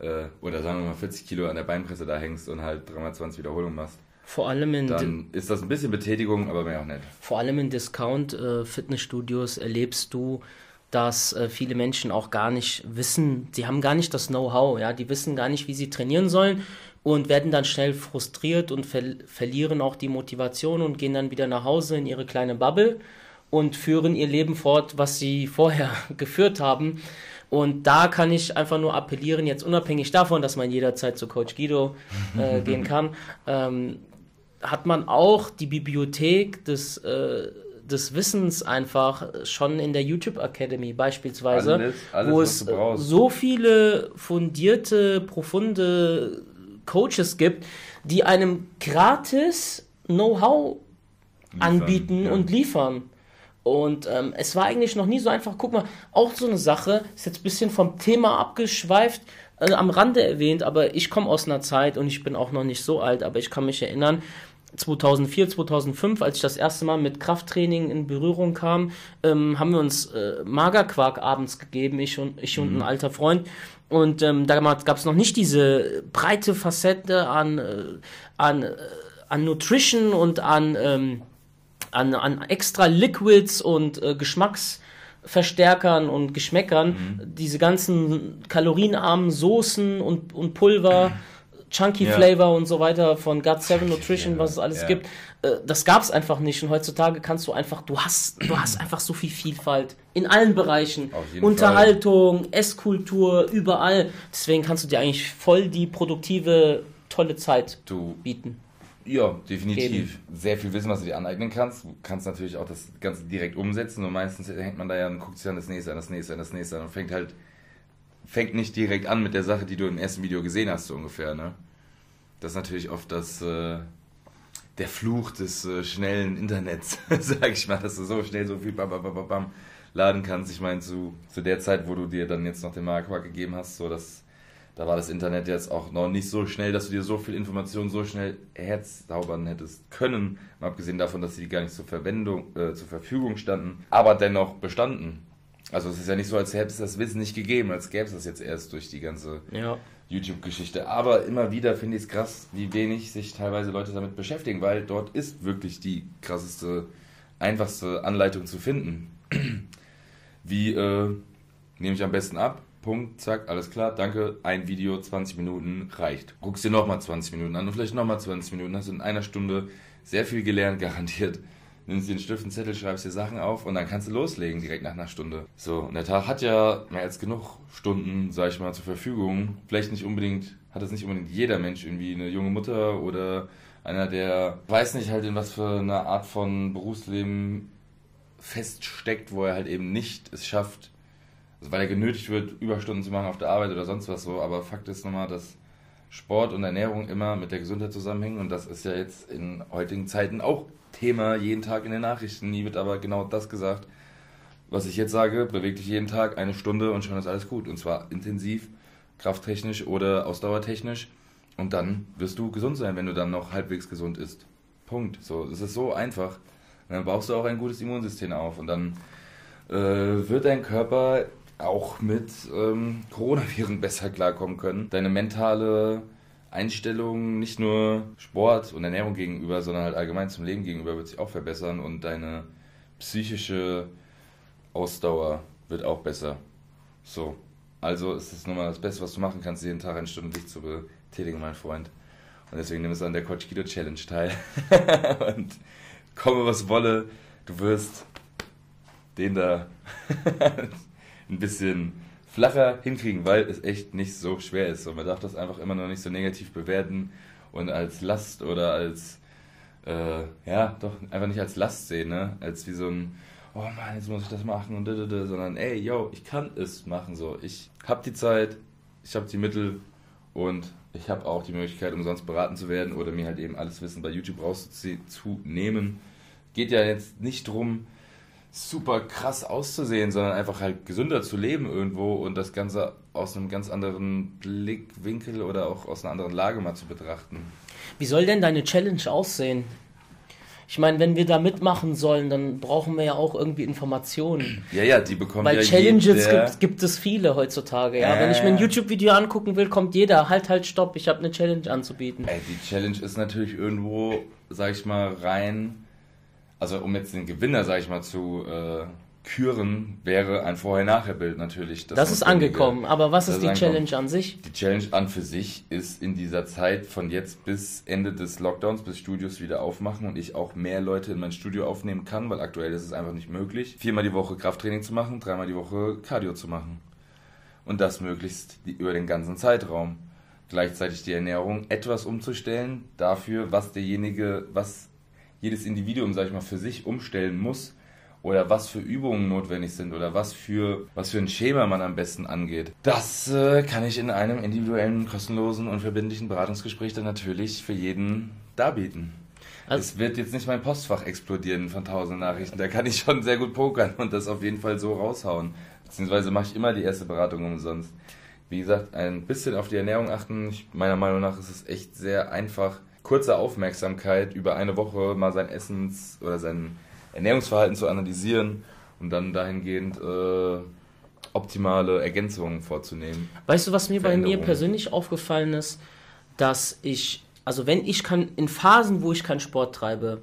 äh, oder sagen wir mal 40 Kilo an der Beinpresse da hängst und halt 320 Wiederholungen machst. Vor allem in dann ist das ein bisschen Betätigung, aber mehr auch nicht. Vor allem in Discount-Fitnessstudios äh, erlebst du, dass äh, viele Menschen auch gar nicht wissen, sie haben gar nicht das Know-how, ja, die wissen gar nicht, wie sie trainieren sollen und werden dann schnell frustriert und ver verlieren auch die Motivation und gehen dann wieder nach Hause in ihre kleine Bubble und führen ihr Leben fort, was sie vorher geführt haben. Und da kann ich einfach nur appellieren, jetzt unabhängig davon, dass man jederzeit zu Coach Guido äh, gehen kann, ähm, hat man auch die Bibliothek des, äh, des Wissens einfach schon in der YouTube Academy beispielsweise, alles, alles, wo es so viele fundierte, profunde Coaches gibt, die einem gratis Know-how anbieten ja. und liefern. Und ähm, es war eigentlich noch nie so einfach. Guck mal, auch so eine Sache, ist jetzt ein bisschen vom Thema abgeschweift, äh, am Rande erwähnt, aber ich komme aus einer Zeit und ich bin auch noch nicht so alt, aber ich kann mich erinnern, 2004, 2005, als ich das erste Mal mit Krafttraining in Berührung kam, ähm, haben wir uns äh, Magerquark abends gegeben, ich und, ich und mhm. ein alter Freund. Und ähm, damals gab es noch nicht diese breite Facette an, äh, an, äh, an Nutrition und an ähm, an, an extra Liquids und äh, Geschmacksverstärkern und Geschmäckern, mhm. diese ganzen kalorienarmen Soßen und, und Pulver, Chunky ja. Flavor und so weiter von God 7 Nutrition, was es alles gibt, äh, das gab es einfach nicht. Und heutzutage kannst du einfach, du hast, du hast einfach so viel Vielfalt in allen Bereichen. Unterhaltung, Fall. Esskultur, überall. Deswegen kannst du dir eigentlich voll die produktive, tolle Zeit du, bieten. Ja, definitiv. Geben. Sehr viel Wissen, was du dir aneignen kannst. Du kannst natürlich auch das Ganze direkt umsetzen und meistens hängt man da ja und guckt sich dann das nächste an, das nächste an, das nächste an und fängt halt, fängt nicht direkt an mit der Sache, die du im ersten Video gesehen hast, so ungefähr, ne? Das ist natürlich oft das, äh, der Fluch des äh, schnellen Internets, sag ich mal, dass du so schnell so viel bam, bam, bam, bam laden kannst. Ich meine, zu, zu der Zeit, wo du dir dann jetzt noch den Marquardt gegeben hast, so dass da war das Internet jetzt auch noch nicht so schnell, dass du dir so viel Informationen so schnell herzaubern hättest können. Mal abgesehen davon, dass sie gar nicht zur Verwendung, äh, zur Verfügung standen, aber dennoch bestanden. Also es ist ja nicht so, als hätte es das Wissen nicht gegeben, als gäbe es das jetzt erst durch die ganze ja. YouTube-Geschichte. Aber immer wieder finde ich es krass, wie wenig sich teilweise Leute damit beschäftigen, weil dort ist wirklich die krasseste, einfachste Anleitung zu finden. wie äh, nehme ich am besten ab? Punkt, zack, alles klar, danke, ein Video, 20 Minuten reicht. Guckst dir nochmal 20 Minuten an und vielleicht nochmal 20 Minuten, hast in einer Stunde sehr viel gelernt, garantiert. Nimmst dir einen Stift, einen Zettel, schreibst dir Sachen auf und dann kannst du loslegen direkt nach einer Stunde. So, und der Tag hat ja mehr als genug Stunden, sag ich mal, zur Verfügung. Vielleicht nicht unbedingt, hat es nicht unbedingt jeder Mensch irgendwie eine junge Mutter oder einer, der weiß nicht halt in was für eine Art von Berufsleben feststeckt, wo er halt eben nicht es schafft, also weil er genötigt wird, Überstunden zu machen auf der Arbeit oder sonst was so. Aber Fakt ist nochmal, dass Sport und Ernährung immer mit der Gesundheit zusammenhängen und das ist ja jetzt in heutigen Zeiten auch Thema jeden Tag in den Nachrichten. Nie wird aber genau das gesagt, was ich jetzt sage. Beweg dich jeden Tag eine Stunde und schon ist alles gut. Und zwar intensiv, krafttechnisch oder ausdauertechnisch. Und dann wirst du gesund sein, wenn du dann noch halbwegs gesund isst. Punkt. So, es ist so einfach. Und dann baust du auch ein gutes Immunsystem auf und dann äh, wird dein Körper auch mit ähm, Coronaviren besser klarkommen können. Deine mentale Einstellung, nicht nur Sport und Ernährung gegenüber, sondern halt allgemein zum Leben gegenüber wird sich auch verbessern und deine psychische Ausdauer wird auch besser. So, also ist es nun mal das Beste, was du machen kannst, jeden Tag eine Stunde dich zu betätigen, mein Freund. Und deswegen nimm es an der Coach Kido Challenge teil. und komme was wolle, du wirst den da ein bisschen flacher hinkriegen, weil es echt nicht so schwer ist. Und man darf das einfach immer noch nicht so negativ bewerten und als Last oder als, äh, ja, doch einfach nicht als Last sehen, ne? Als wie so ein, oh Mann, jetzt muss ich das machen und dödödö, sondern ey, yo, ich kann es machen so. Ich habe die Zeit, ich habe die Mittel und ich habe auch die Möglichkeit, umsonst beraten zu werden oder mir halt eben alles Wissen bei YouTube rauszunehmen. Geht ja jetzt nicht drum, super krass auszusehen, sondern einfach halt gesünder zu leben irgendwo und das Ganze aus einem ganz anderen Blickwinkel oder auch aus einer anderen Lage mal zu betrachten. Wie soll denn deine Challenge aussehen? Ich meine, wenn wir da mitmachen sollen, dann brauchen wir ja auch irgendwie Informationen. Ja, ja, die bekommen Weil ja Challenges jeder- gibt, gibt es viele heutzutage. Ja, Äh. wenn ich mir ein YouTube-Video angucken will, kommt jeder. Halt, halt, stopp, ich habe eine Challenge anzubieten. Ey, die Challenge ist natürlich irgendwo, sag ich mal, rein. Also, um jetzt den Gewinner, sag ich mal, zu äh, küren, wäre ein Vorher-Nachher-Bild natürlich. Das ist angekommen. Aber was ist die angekommen. Challenge an sich? Die Challenge an für sich ist in dieser Zeit von jetzt bis Ende des Lockdowns, bis Studios wieder aufmachen und ich auch mehr Leute in mein Studio aufnehmen kann, weil aktuell ist es einfach nicht möglich, viermal die Woche Krafttraining zu machen, dreimal die Woche Cardio zu machen. Und das möglichst über den ganzen Zeitraum. Gleichzeitig die Ernährung etwas umzustellen dafür, was derjenige, was jedes Individuum, sag ich mal, für sich umstellen muss oder was für Übungen notwendig sind oder was für, was für ein Schema man am besten angeht. Das äh, kann ich in einem individuellen, kostenlosen und verbindlichen Beratungsgespräch dann natürlich für jeden darbieten. Also- es wird jetzt nicht mein Postfach explodieren von tausend Nachrichten. Da kann ich schon sehr gut pokern und das auf jeden Fall so raushauen. Beziehungsweise mache ich immer die erste Beratung umsonst. Wie gesagt, ein bisschen auf die Ernährung achten. Ich, meiner Meinung nach ist es echt sehr einfach. Kurze Aufmerksamkeit über eine Woche mal sein Essens- oder sein Ernährungsverhalten zu analysieren und dann dahingehend äh, optimale Ergänzungen vorzunehmen. Weißt du, was mir bei mir persönlich aufgefallen ist? Dass ich, also wenn ich kann, in Phasen, wo ich keinen Sport treibe,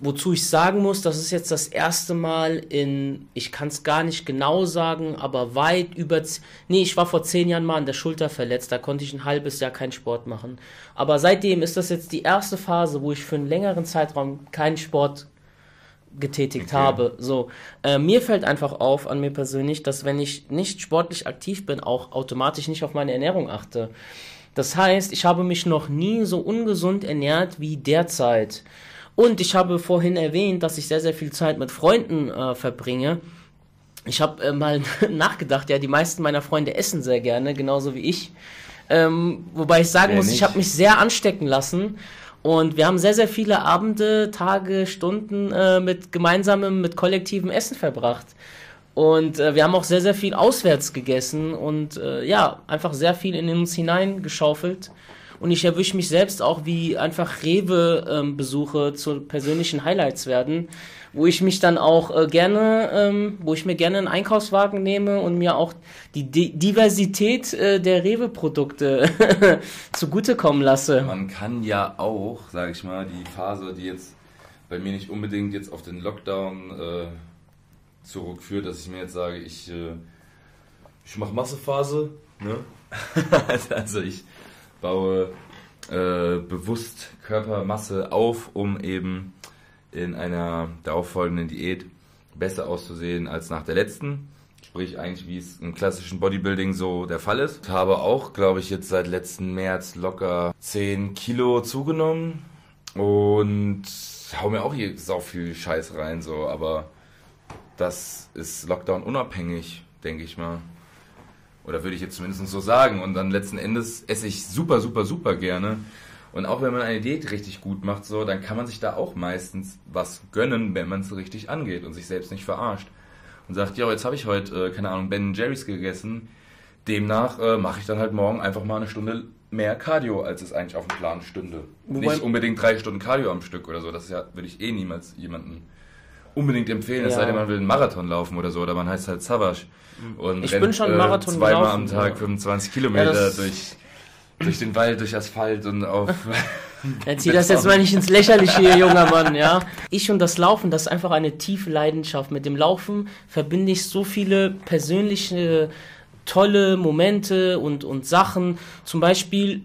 wozu ich sagen muss, das ist jetzt das erste Mal in, ich kann es gar nicht genau sagen, aber weit über, nee, ich war vor zehn Jahren mal an der Schulter verletzt, da konnte ich ein halbes Jahr keinen Sport machen. Aber seitdem ist das jetzt die erste Phase, wo ich für einen längeren Zeitraum keinen Sport getätigt Okay. habe. So, äh, mir fällt einfach auf, an mir persönlich, dass wenn ich nicht sportlich aktiv bin, auch automatisch nicht auf meine Ernährung achte. Das heißt, ich habe mich noch nie so ungesund ernährt wie derzeit. Und ich habe vorhin erwähnt, dass ich sehr, sehr viel Zeit mit Freunden äh, verbringe. Ich habe äh, mal nachgedacht, ja, die meisten meiner Freunde essen sehr gerne, genauso wie ich. Ähm, wobei ich sagen Wer muss, ich nicht? habe mich sehr anstecken lassen. Und wir haben sehr, sehr viele Abende, Tage, Stunden äh, mit gemeinsamem, mit kollektivem Essen verbracht. Und äh, wir haben auch sehr, sehr viel auswärts gegessen und äh, ja, einfach sehr viel in uns hineingeschaufelt. Und ich erwische mich selbst auch, wie einfach Rewe-Besuche zu persönlichen Highlights werden, wo ich mich dann auch äh, gerne, ähm, wo ich mir gerne einen Einkaufswagen nehme und mir auch die Di Diversität äh, der Rewe-Produkte zugutekommen lasse. Man kann ja auch, sage ich mal, die Phase, die jetzt bei mir nicht unbedingt jetzt auf den Lockdown äh, zurückführt, dass ich mir jetzt sage, ich, äh, ich mache Massephase, ne? also ich baue äh, bewusst Körpermasse auf, um eben in einer darauffolgenden Diät besser auszusehen als nach der letzten. Sprich eigentlich, wie es im klassischen Bodybuilding so der Fall ist. Habe auch, glaube ich, jetzt seit letzten März locker 10 Kilo zugenommen und hau mir auch hier sau viel Scheiß rein, so, aber das ist Lockdown unabhängig, denke ich mal. Oder würde ich jetzt zumindest so sagen. Und dann letzten Endes esse ich super, super, super gerne. Und auch wenn man eine Diät richtig gut macht, so, dann kann man sich da auch meistens was gönnen, wenn man es richtig angeht und sich selbst nicht verarscht. Und sagt, ja, jetzt habe ich heute, äh, keine Ahnung, Ben Jerry's gegessen. Demnach äh, mache ich dann halt morgen einfach mal eine Stunde mehr Cardio, als es eigentlich auf dem Plan stünde. Wobei- nicht unbedingt drei Stunden Cardio am Stück oder so. Das ja, würde ich eh niemals jemanden unbedingt empfehlen, es Ja. sei denn, man will einen Marathon laufen oder so, oder man heißt halt Savage. Und Ich rennt, bin schon einen Marathon zweimal gelaufen, am Tag ja. 25 Ja, Kilometer das- durch, durch den Wald, durch Asphalt und auf. Jetzt zieh das jetzt mal nicht ins Lächerliche hier, junger Mann, ja. Ich und das Laufen, das ist einfach eine tiefe Leidenschaft. Mit dem Laufen verbinde ich so viele persönliche, tolle Momente und, und Sachen. Zum Beispiel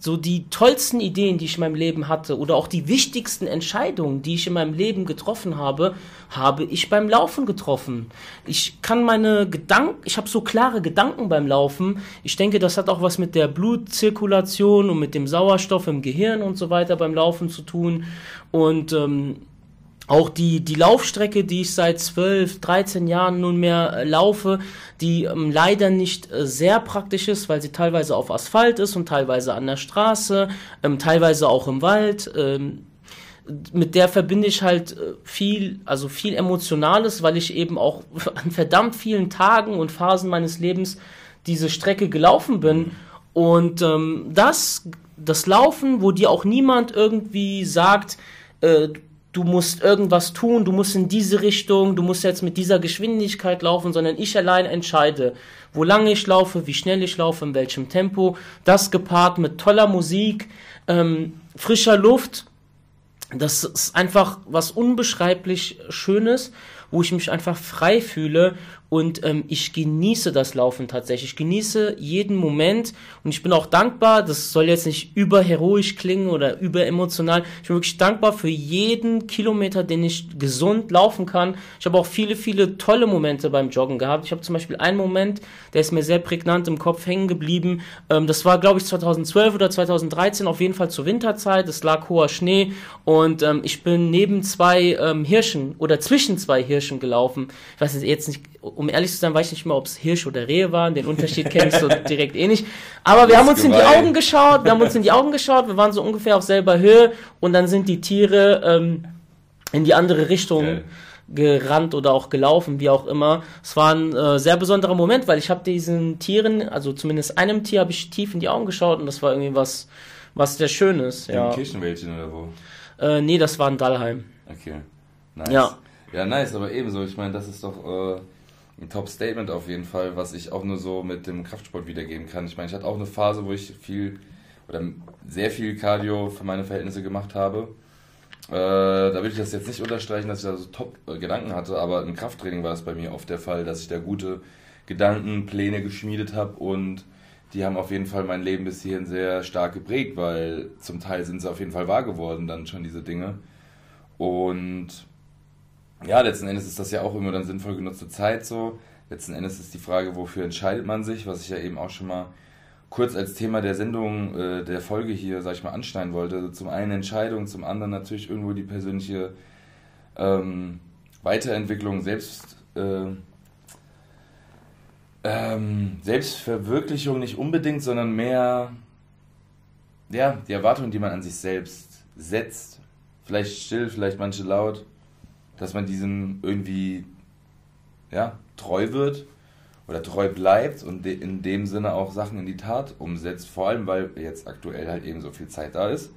so die tollsten Ideen, die ich in meinem Leben hatte oder auch die wichtigsten Entscheidungen, die ich in meinem Leben getroffen habe, habe ich beim Laufen getroffen. Ich kann meine Gedanken, ich habe so klare Gedanken beim Laufen. Ich denke, das hat auch was mit der Blutzirkulation und mit dem Sauerstoff im Gehirn und so weiter beim Laufen zu tun. Und ähm, auch die, die Laufstrecke, die ich seit 12, 13 Jahren nunmehr äh, laufe, die ähm, leider nicht äh, sehr praktisch ist, weil sie teilweise auf Asphalt ist und teilweise an der Straße, ähm, teilweise auch im Wald. Ähm, mit der verbinde ich halt äh, viel, also viel Emotionales, weil ich eben auch an verdammt vielen Tagen und Phasen meines Lebens diese Strecke gelaufen bin. Und ähm, das, das Laufen, wo dir auch niemand irgendwie sagt, äh, du musst irgendwas tun, du musst in diese Richtung, du musst jetzt mit dieser Geschwindigkeit laufen, sondern ich allein entscheide, wo lange ich laufe, wie schnell ich laufe, in welchem Tempo. Das gepaart mit toller Musik, ähm, frischer Luft. Das ist einfach was unbeschreiblich Schönes, wo ich mich einfach frei fühle und ähm, ich genieße das Laufen tatsächlich. Ich genieße jeden Moment und ich bin auch dankbar, das soll jetzt nicht überheroisch klingen oder überemotional. Ich bin wirklich dankbar für jeden Kilometer, den ich gesund laufen kann. Ich habe auch viele, viele tolle Momente beim Joggen gehabt. Ich habe zum Beispiel einen Moment, der ist mir sehr prägnant im Kopf hängen geblieben. Ähm, das war, glaube ich, 2012 oder 2013, auf jeden Fall zur Winterzeit. Es lag hoher Schnee und ähm, ich bin neben zwei ähm, Hirschen oder zwischen zwei Hirschen gelaufen. Ich weiß jetzt nicht um ehrlich zu sein, weiß ich nicht mehr, ob es Hirsch oder Rehe waren. Den Unterschied kenne ich so direkt eh nicht. Aber wir haben uns gemein. in die Augen geschaut, wir haben uns in die Augen geschaut, wir waren so ungefähr auf selber Höhe und dann sind die Tiere ähm, in die andere Richtung okay. gerannt oder auch gelaufen, wie auch immer. Es war ein äh, sehr besonderer Moment, weil ich habe diesen Tieren, also zumindest einem Tier, habe ich tief in die Augen geschaut und das war irgendwie was, was sehr Schönes. Ja. Kirchenwäldchen oder wo? Äh, nee, das war in Dallheim. Okay. Nice. Ja. Ja, nice, aber ebenso. Ich meine, das ist doch. Äh ein Top-Statement auf jeden Fall, was ich auch nur so mit dem Kraftsport wiedergeben kann. Ich meine, ich hatte auch eine Phase, wo ich viel oder sehr viel Cardio für meine Verhältnisse gemacht habe. Äh, da will ich das jetzt nicht unterstreichen, dass ich da so Top-Gedanken hatte, aber im Krafttraining war es bei mir oft der Fall, dass ich da gute Gedanken, Pläne geschmiedet habe und die haben auf jeden Fall mein Leben bis hierhin sehr stark geprägt, weil zum Teil sind sie auf jeden Fall wahr geworden, dann schon diese Dinge. Und ja, letzten Endes ist das ja auch immer dann sinnvoll genutzte Zeit so. Letzten Endes ist die Frage, wofür entscheidet man sich, was ich ja eben auch schon mal kurz als Thema der Sendung, äh, der Folge hier, sag ich mal, anschneiden wollte. Also zum einen Entscheidung, zum anderen natürlich irgendwo die persönliche ähm, Weiterentwicklung, Selbst, äh, ähm, Selbstverwirklichung nicht unbedingt, sondern mehr ja, die Erwartungen, die man an sich selbst setzt. Vielleicht still, vielleicht manche laut dass man diesem irgendwie ja, treu wird oder treu bleibt und in dem Sinne auch Sachen in die Tat umsetzt, vor allem weil jetzt aktuell halt eben so viel Zeit da ist.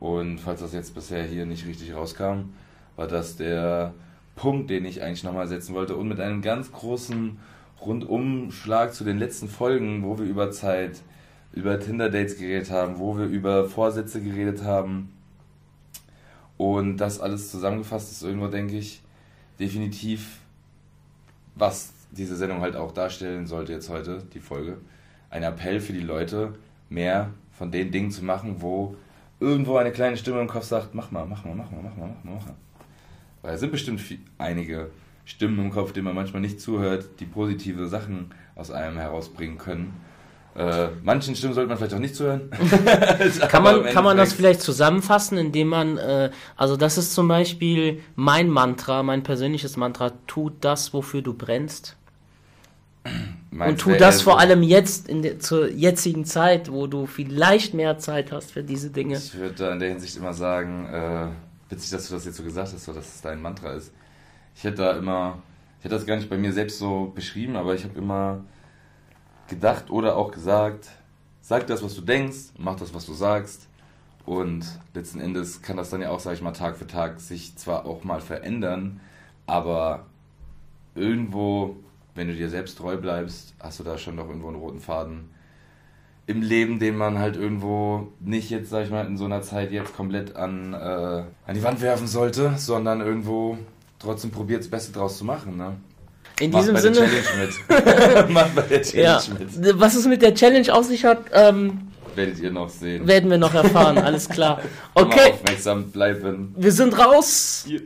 Und falls das jetzt bisher hier nicht richtig rauskam, war das der Punkt, den ich eigentlich nochmal setzen wollte und mit einem ganz großen Rundumschlag zu den letzten Folgen, wo wir über Zeit, über Tinder-Dates geredet haben, wo wir über Vorsätze geredet haben, und das alles zusammengefasst ist irgendwo, denke ich, definitiv, was diese Sendung halt auch darstellen sollte jetzt heute, die Folge. Ein Appell für die Leute, mehr von den Dingen zu machen, wo irgendwo eine kleine Stimme im Kopf sagt, mach mal, mach mal, mach mal, mach mal, mach mal, mach mal. Weil es sind bestimmt viel, einige Stimmen im Kopf, denen man manchmal nicht zuhört, die positive Sachen aus einem herausbringen können. Äh, manchen Stimmen sollte man vielleicht auch nicht zuhören. kann man, kann man das vielleicht zusammenfassen, indem man, äh, also das ist zum Beispiel mein Mantra, mein persönliches Mantra, tu das, wofür du brennst. und tu das vor allem jetzt, in der, zur jetzigen Zeit, wo du vielleicht mehr Zeit hast für diese Dinge. Ich würde in der Hinsicht immer sagen, äh, witzig, dass du das jetzt so gesagt hast, so, dass es dein Mantra ist. Ich hätte da immer, ich hätte das gar nicht bei mir selbst so beschrieben, aber ich habe immer gedacht oder auch gesagt, sag das, was du denkst, mach das, was du sagst. Und letzten Endes kann das dann ja auch, sag ich mal, Tag für Tag sich zwar auch mal verändern, aber irgendwo, wenn du dir selbst treu bleibst, hast du da schon noch irgendwo einen roten Faden im Leben, den man halt irgendwo nicht jetzt, sag ich mal, in so einer Zeit jetzt komplett an, äh, an die Wand werfen sollte, sondern irgendwo trotzdem probiert, das Beste draus zu machen. Ne? In Mach diesem Sinne. Mach bei der Challenge ja, mit. Was es mit der Challenge auf sich hat, ähm, werdet ihr noch sehen. Werden wir noch erfahren, alles klar. Immer Okay, aufmerksam bleiben. wir sind raus. Hier.